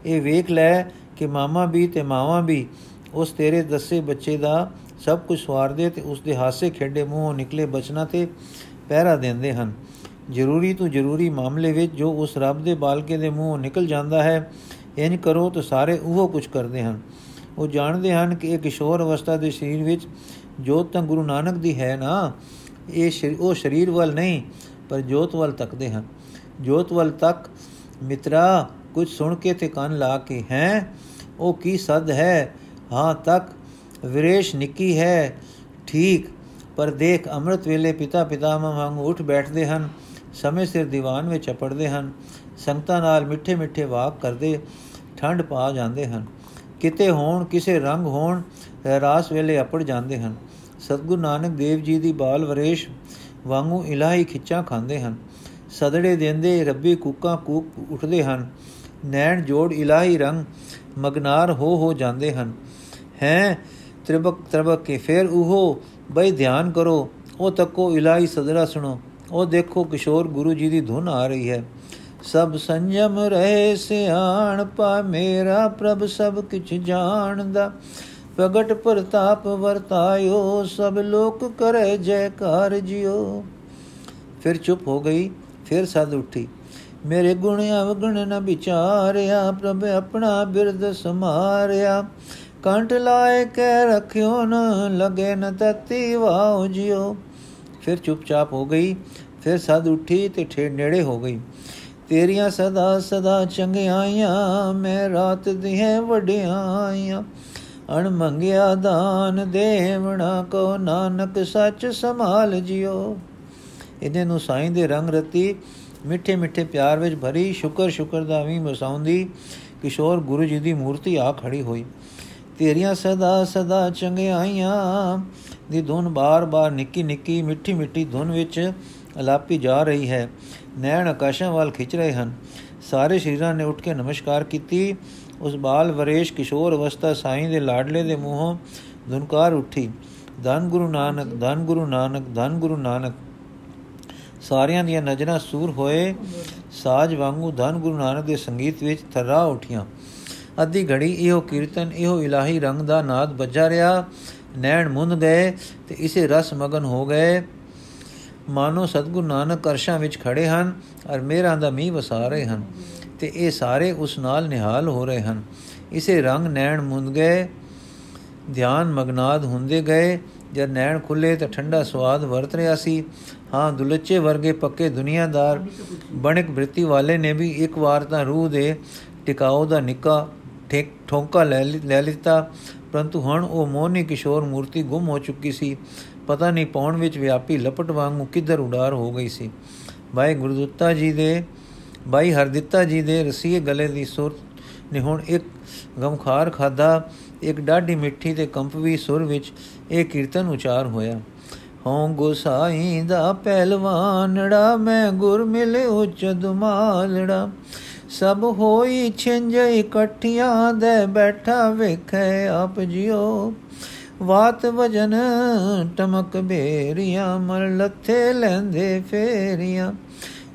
ਇਹ ਵੇਖ ਲੈ ਕਿ ਮਾਮਾ ਵੀ ਤੇ ਮਾਵਾ ਵੀ ਉਸ ਤੇਰੇ ਦੱਸੇ ਬੱਚੇ ਦਾ ਸਭ ਕੁਝ ਸਵਾਰਦੇ ਤੇ ਉਸ ਦੇ ਹਾਸੇ ਖੇਡੇ ਮੂੰਹੋਂ ਨਿਕਲੇ ਬਚਨਾਂ ਤੇ ਪਹਿਰਾ ਦਿੰਦੇ ਹਨ। ਜ਼ਰੂਰੀ ਤੋਂ ਜ਼ਰੂਰੀ ਮਾਮਲੇ ਵਿੱਚ ਜੋ ਉਸ ਰੱਬ ਦੇ ਬਾਲਕੇ ਦੇ ਮੂੰਹੋਂ ਨਿਕਲ ਜਾਂਦਾ ਹੈ, ਇੰਜ ਕਰੋ ਤਾਂ ਸਾਰੇ ਉਹ ਕੁਝ ਕਰਦੇ ਹਨ। ਉਹ ਜਾਣਦੇ ਹਨ ਕਿ ਇਹ ਕਿਸ਼ੋਰ ਅਵਸਥਾ ਦੇ ਸਰੀਰ ਵਿੱਚ ਜੋਤ ਤਾਂ ਗੁਰੂ ਨਾਨਕ ਦੀ ਹੈ ਨਾ, ਇਹ ਉਹ ਸਰੀਰ ਵੱਲ ਨਹੀਂ, ਪਰ ਜੋਤ ਵੱਲ ਤੱਕਦੇ ਹਨ। ਜੋਤ ਵੱਲ ਤੱਕ ਮਿੱਤਰਾ, ਕੁਝ ਸੁਣ ਕੇ ਤੇ ਕੰਨ ਲਾ ਕੇ, ਹੈ? ਉਹ ਕੀ ਸਦ ਹੈ? ਹਾਂ, ਤੱਕ ਵਿਰੇਸ਼ ਨਿੱਕੀ ਹੈ। ਠੀਕ, ਪਰ ਦੇਖ ਅੰਮ੍ਰਿਤ ਵੇਲੇ ਪਿਤਾ ਪਿਤਾਮਹ ਵਾਂਗ ਉੱਠ ਬੈਠਦੇ ਹਨ, ਸਮੇਂ ਸਿਰ ਦੀਵਾਨ ਵਿੱਚ ਅਪੜਦੇ ਹਨ, ਸੰਗਤਾਂ ਨਾਲ ਮਿੱਠੇ ਮਿੱਠੇ ਵਾਕ ਕਰਦੇ ਠੰਡ ਪਾ ਜਾਂਦੇ ਹਨ। ਕਿਤੇ ਹੋਣ, ਕਿਸੇ ਰੰਗ ਹੋਣ, ਰਾਸ ਵੇਲੇ ਅਪੜ ਜਾਂਦੇ ਹਨ। ਸਤਗੁਰੂ ਨਾਨਕ ਦੇਵ ਜੀ ਦੀ ਬਾਲ ਵਰੇਸ਼ ਵਾਂਗੂ ਇਲਾਹੀ ਖਿੱਚਾਂ ਖਾਂਦੇ ਹਨ। ਸਦੜੇ ਦੇਂਦੇ ਰੱਬੀ ਕੂਕਾਂ ਕੂਕ ਉੱਠਦੇ ਹਨ। ਨੈਣ ਜੋੜ ਇਲਾਹੀ ਰੰਗ ਮਗਨਾਰ ਹੋ ਹੋ ਜਾਂਦੇ ਹਨ। ਹੈ, ਤ੍ਰਿਬਕ ਤ੍ਰਿਬਕ ਕੇ ਫਿਰ ਉਹ, ਬਈ ਧਿਆਨ ਕਰੋ, ਉਹ ਤੱਕੋ ਇਲਾਹੀ ਸਦਰਾ ਸੁਣੋ। ਉਹ ਦੇਖੋ ਕਿਸ਼ੋਰ ਗੁਰੂ ਜੀ ਦੀ ਧੁਨ ਆ ਰਹੀ ਹੈ। ਸਭ ਸੰਜਮ ਰਹੇ ਸਿਆਣ ਪਾ ਮੇਰਾ ਪ੍ਰਭ ਸਭ ਕਿਛ ਜਾਣਦਾ। ਪ੍ਰਗਟ ਪ੍ਰਤਾਪ ਵਰਤਾਇਓ, ਸਭ ਲੋਕ ਕਰੇ ਜੈਕਾਰ ਜਿਓ। ਫਿਰ ਚੁੱਪ ਹੋ ਗਈ, ਫਿਰ ਸਦ ਉੱਠੀ। ਮੇਰੇ ਗੁਣ ਅਵਗਣ ਨ ਵਿਚਾਰਿਆ, ਪ੍ਰਭ ਆਪਣਾ ਬਿਰਦ ਸਮਾਰਿਆ ਕੰਟ ਲਾਏ ਕੇ ਰਖਿਓ ਨ, ਲਗੇ ਨ ਤਤੀ ਵਾਉ ਜਿਓ ਫਿਰ ਚੁੱਪਚਾਪ ਹੋ ਗਈ, ਫਿਰ ਸਦ ਉੱਠੀ ਤੇ ਠੇ ਨੇੜੇ ਹੋ ਗਈ। ਤੇਰੀਆਂ ਸਦਾ ਸਦਾ ਚੰਗਿਆਈਆਂ ਮੈਂ ਰਾਤ ਦੀਆਂ ਵਡਿਆਈਆਂ ਅਣ ਮੰਗਿਆ ਦਾਨ, ਦੇਵਣਾ ਕੋ ਨਾਨਕ ਸੱਚ ਸੰਭਾਲ ਜਿਓ ਇਹਦੇ ਨੂੰ ਸਾਈਂ ਦੇ ਰੰਗ ਰਤੀ ਮਿੱਠੇ ਮਿੱਠੇ ਪਿਆਰ ਵਿੱਚ ਭਰੀ ਸ਼ੁਕਰ ਸ਼ੁਕਰ ਦਾ ਵੀ ਮਸਾਉਂਦੀ ਕਿਸ਼ੋਰ ਗੁਰੂ ਜੀ ਦੀ ਮੂਰਤੀ ਆ ਖੜੀ ਹੋਈ। ਤੇਰੀਆਂ ਸਦਾ ਸਦਾ ਚੰਗਿਆਈਆਂ ਦੀ ਧੁਨ ਬਾਰ-ਬਾਰ ਨਿੱਕੀ ਨਿੱਕੀ ਮਿੱਠੀ ਮਿੱਠੀ ਧੁਨ ਵਿੱਚ ਅਲਾਪੀ ਜਾ ਰਹੀ ਹੈ। ਨੈਣ ਆਕਾਸ਼ਾਂ ਵੱਲ ਖਿੱਚ ਰਹੇ ਹਨ। ਸਾਰੇ ਸ਼ਰੀਰਾਂ ਨੇ ਉੱਠ ਕੇ ਨਮਸਕਾਰ ਕੀਤੀ। ਉਸ ਬਾਲ ਵਰੇਸ਼ ਕਿਸ਼ੋਰ ਅਵਸਥਾ ਸਾਈਂ ਦੇ ਲਾਡਲੇ ਦੇ ਮੂੰਹੋਂ ਧੁਨਕਾਰ ਉੱਠੀ। ਧੰਨ ਗੁਰੂ ਨਾਨਕ, ਧੰਨ ਗੁਰੂ ਨਾਨਕ, ਧੰਨ ਗੁਰੂ ਨਾਨਕ। ਸਾਰਿਆਂ ਦੀਆਂ ਨਜ਼ਰਾਂ ਸੂਰ ਹੋਏ। ਸਾਜ ਵਾਂਗੂ ਧੰਨ ਗੁਰੂ ਨਾਨਕ ਦੇ ਸੰਗੀਤ ਵਿੱਚ ਥਰਾ ਉਠੀਆਂ। ਅੱਧੀ ਘੜੀ ਇਹੋ ਕੀਰਤਨ, ਇਹੋ ਇਲਾਹੀ ਰੰਗ ਦਾ ਨਾਦ ਵੱਜਾ ਰਿਹਾ। ਨੈਣ ਮੁੰਦ ਗਏ ਤੇ ਇਸੇ ਰਸ ਮਗਨ ਹੋ ਗਏ। ਮਾਨੋ ਸਤਗੁਰੂ ਨਾਨਕ ਅਰਸ਼ਾਂ ਵਿੱਚ ਖੜੇ ਹਨ ਔਰ ਮੇਰਾਂ ਦਾ ਮੀਂਹ ਵਸਾ ਰਹੇ ਹਨ ਤੇ ਇਹ ਸਾਰੇ ਉਸ ਨਾਲ ਨਿਹਾਲ ਹੋ ਰਹੇ ਹਨ। ਇਸੇ ਰੰਗ ਨੈਣ ਮੁੰਦ ਗਏ। ਧਿਆਨ ਮਗਨਾਦ ਹੁੰਦੇ ਗਏ। ਜਦ ਨੈਣ ਖੁੱਲੇ ਤਾਂ ਠੰਡਾ ਸਵਾਦ ਵਰਤ ਰਿਆ ਸੀ। ਹਾਂ, ਦੁਲੱਚੇ ਵਰਗੇ ਪੱਕੇ ਦੁਨੀਆਦਾਰ ਬਣਕ ਬ੍ਰਿਤੀ ਵਾਲੇ ਨੇ ਵੀ ਇੱਕ ਵਾਰ ਤਾਂ ਰੂਹ ਦੇ ਟਿਕਾਉ ਦਾ ਨਿੱਕਾ ਠੇਕ ਠੋਂਕਾ ਲੈ ਲੈ ਲਿੱਤਾ। ਪਰੰਤੂ ਹੁਣ ਉਹ ਮੋਹਨੀ ਕਿਸ਼ੋਰ ਮੂਰਤੀ ਗੁੰਮ ਹੋ ਚੁੱਕੀ ਸੀ। ਪਤਾ ਨਹੀਂ ਪੌਣ ਵਿੱਚ ਵਿਆਪੀ ਲਪਟ ਵਾਂਗੂ ਕਿੱਧਰ ਉਡਾਰ ਹੋ ਗਈ ਸੀ। ਭਾਈ ਗੁਰਦੁੱਤਾ ਜੀ ਦੇ ਭਾਈ ਹਰਦਿੱਤਾ ਜੀ ਦੇ ਰਸੀਏ ਗਲੇ ਦੀ ਸੁਰ ਨੇ ਹੁਣ ਇੱਕ ਗਮਖਾਰ ਖਾਦਾ ਇੱਕ ਡਾਢੀ ਮਿੱਠੀ ਤੇ ਕੰਪਵੀ ਸੁਰ ਵਿੱਚ ਇਹ ਕੀਰਤਨ ਉਚਾਰ ਹੋਇਆ। ਹਉ ਗੋਸਾਈ ਦਾ ਪਹਿਲਵਾਨੜਾ, ਮੈਂ ਗੁਰ ਮਿਲੇ ਉਚ ਦੁਮਾਲੜਾ ਸਭ ਹੋਈ ਛਿੰਜ ਇਕੱਠੀਆਂ ਦੇ ਬੈਠਾ ਵੇਖੇ ਆਪ ਜਿਓ ਵਾਤ ਵਜਨ ਟਮਕ ਬੇਰੀਆਂ ਮਰ ਲੱਥੇ ਲੈਂਦੇ ਫੇਰੀਆਂ।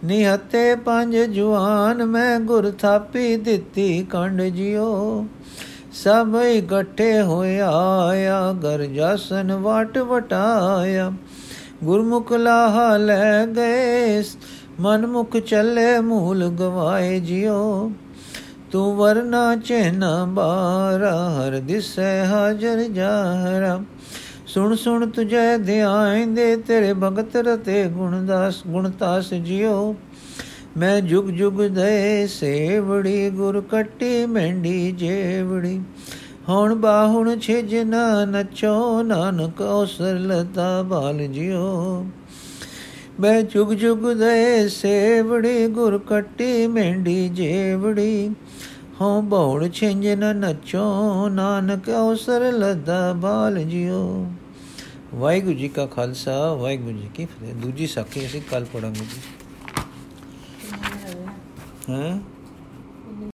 ਨਿਹਤੇ ਪੰਜ ਜਵਾਨ ਮੈਂ ਗੁਰ ਥਾਪੀ ਦਿੱਤੀ ਕੰਡ ਜਿਓ ਸਭ ਇਕੱਠੇ ਹੋਇਆ ਆਇਆ ਗਰ ਜਸਨ ਵਟ ਵਟਾਇਆ। ਗੁਰਮੁਖ ਲਾਹ ਲੈ ਗਏ ਮਨ ਮੁਖ ਚੱਲੇ ਮੂਲ ਗਵਾਏ ਜਿਓ ਤੂੰ ਵਰਨਾ ਚੈਨਾ ਬਾਰਾ, ਹਰ ਦਿਸੈ ਹਾਜ਼ਰ ਜਾਹਰਾ ਸੁਣ ਸੁਣ ਤੁਝੇ ਧਿਆਨ ਦੇ, ਤੇਰੇ ਭਗਤ ਰਤੇ ਗੁਣਦਾਸ ਗੁਣਤਾਸ ਜਿਓ ਮੈਂ ਜੁਗ ਜੁਗ ਦੇ ਸੇਵੜੀ, ਗੁਰ ਕੱਟੀ ਮੈਂਡੀ ਜੇਵੜੀ। ਹੁਣ ਬਾਹੁਣ ਛਿਜਨਾ ਨਚੋ, ਨਾਨਕ ਔਸਰ ਲਤਾ ਬਾਲ ਜਿਓ ਮੈਂ ਜੁਗ ਜੁਗ ਦੇ ਸੇਵੜੀ, ਗੁਰ ਕੱਟੀ ਮੈਂਡੀ ਜੇਵੜੀ। ਹਉ ਬਹੁੜ ਛਿੰਜਨ ਨਚੋ, ਨਾਨਕ ਔਸਰ ਲਦਾ ਬਾਲ ਜਿਓ ਵਾਹਿਗੁਰੂ ਜੀ ਕਾ ਖਾਲਸਾ, ਵਾਹਿਗੁਰੂ ਜੀ ਕੀ ਫਤਿਹ। ਦੂਜੀ ਸਾਖੀ ਅਸੀਂ ਕੱਲ ਪੜਾਂਗੇ ਜੀ। ਹਾਂ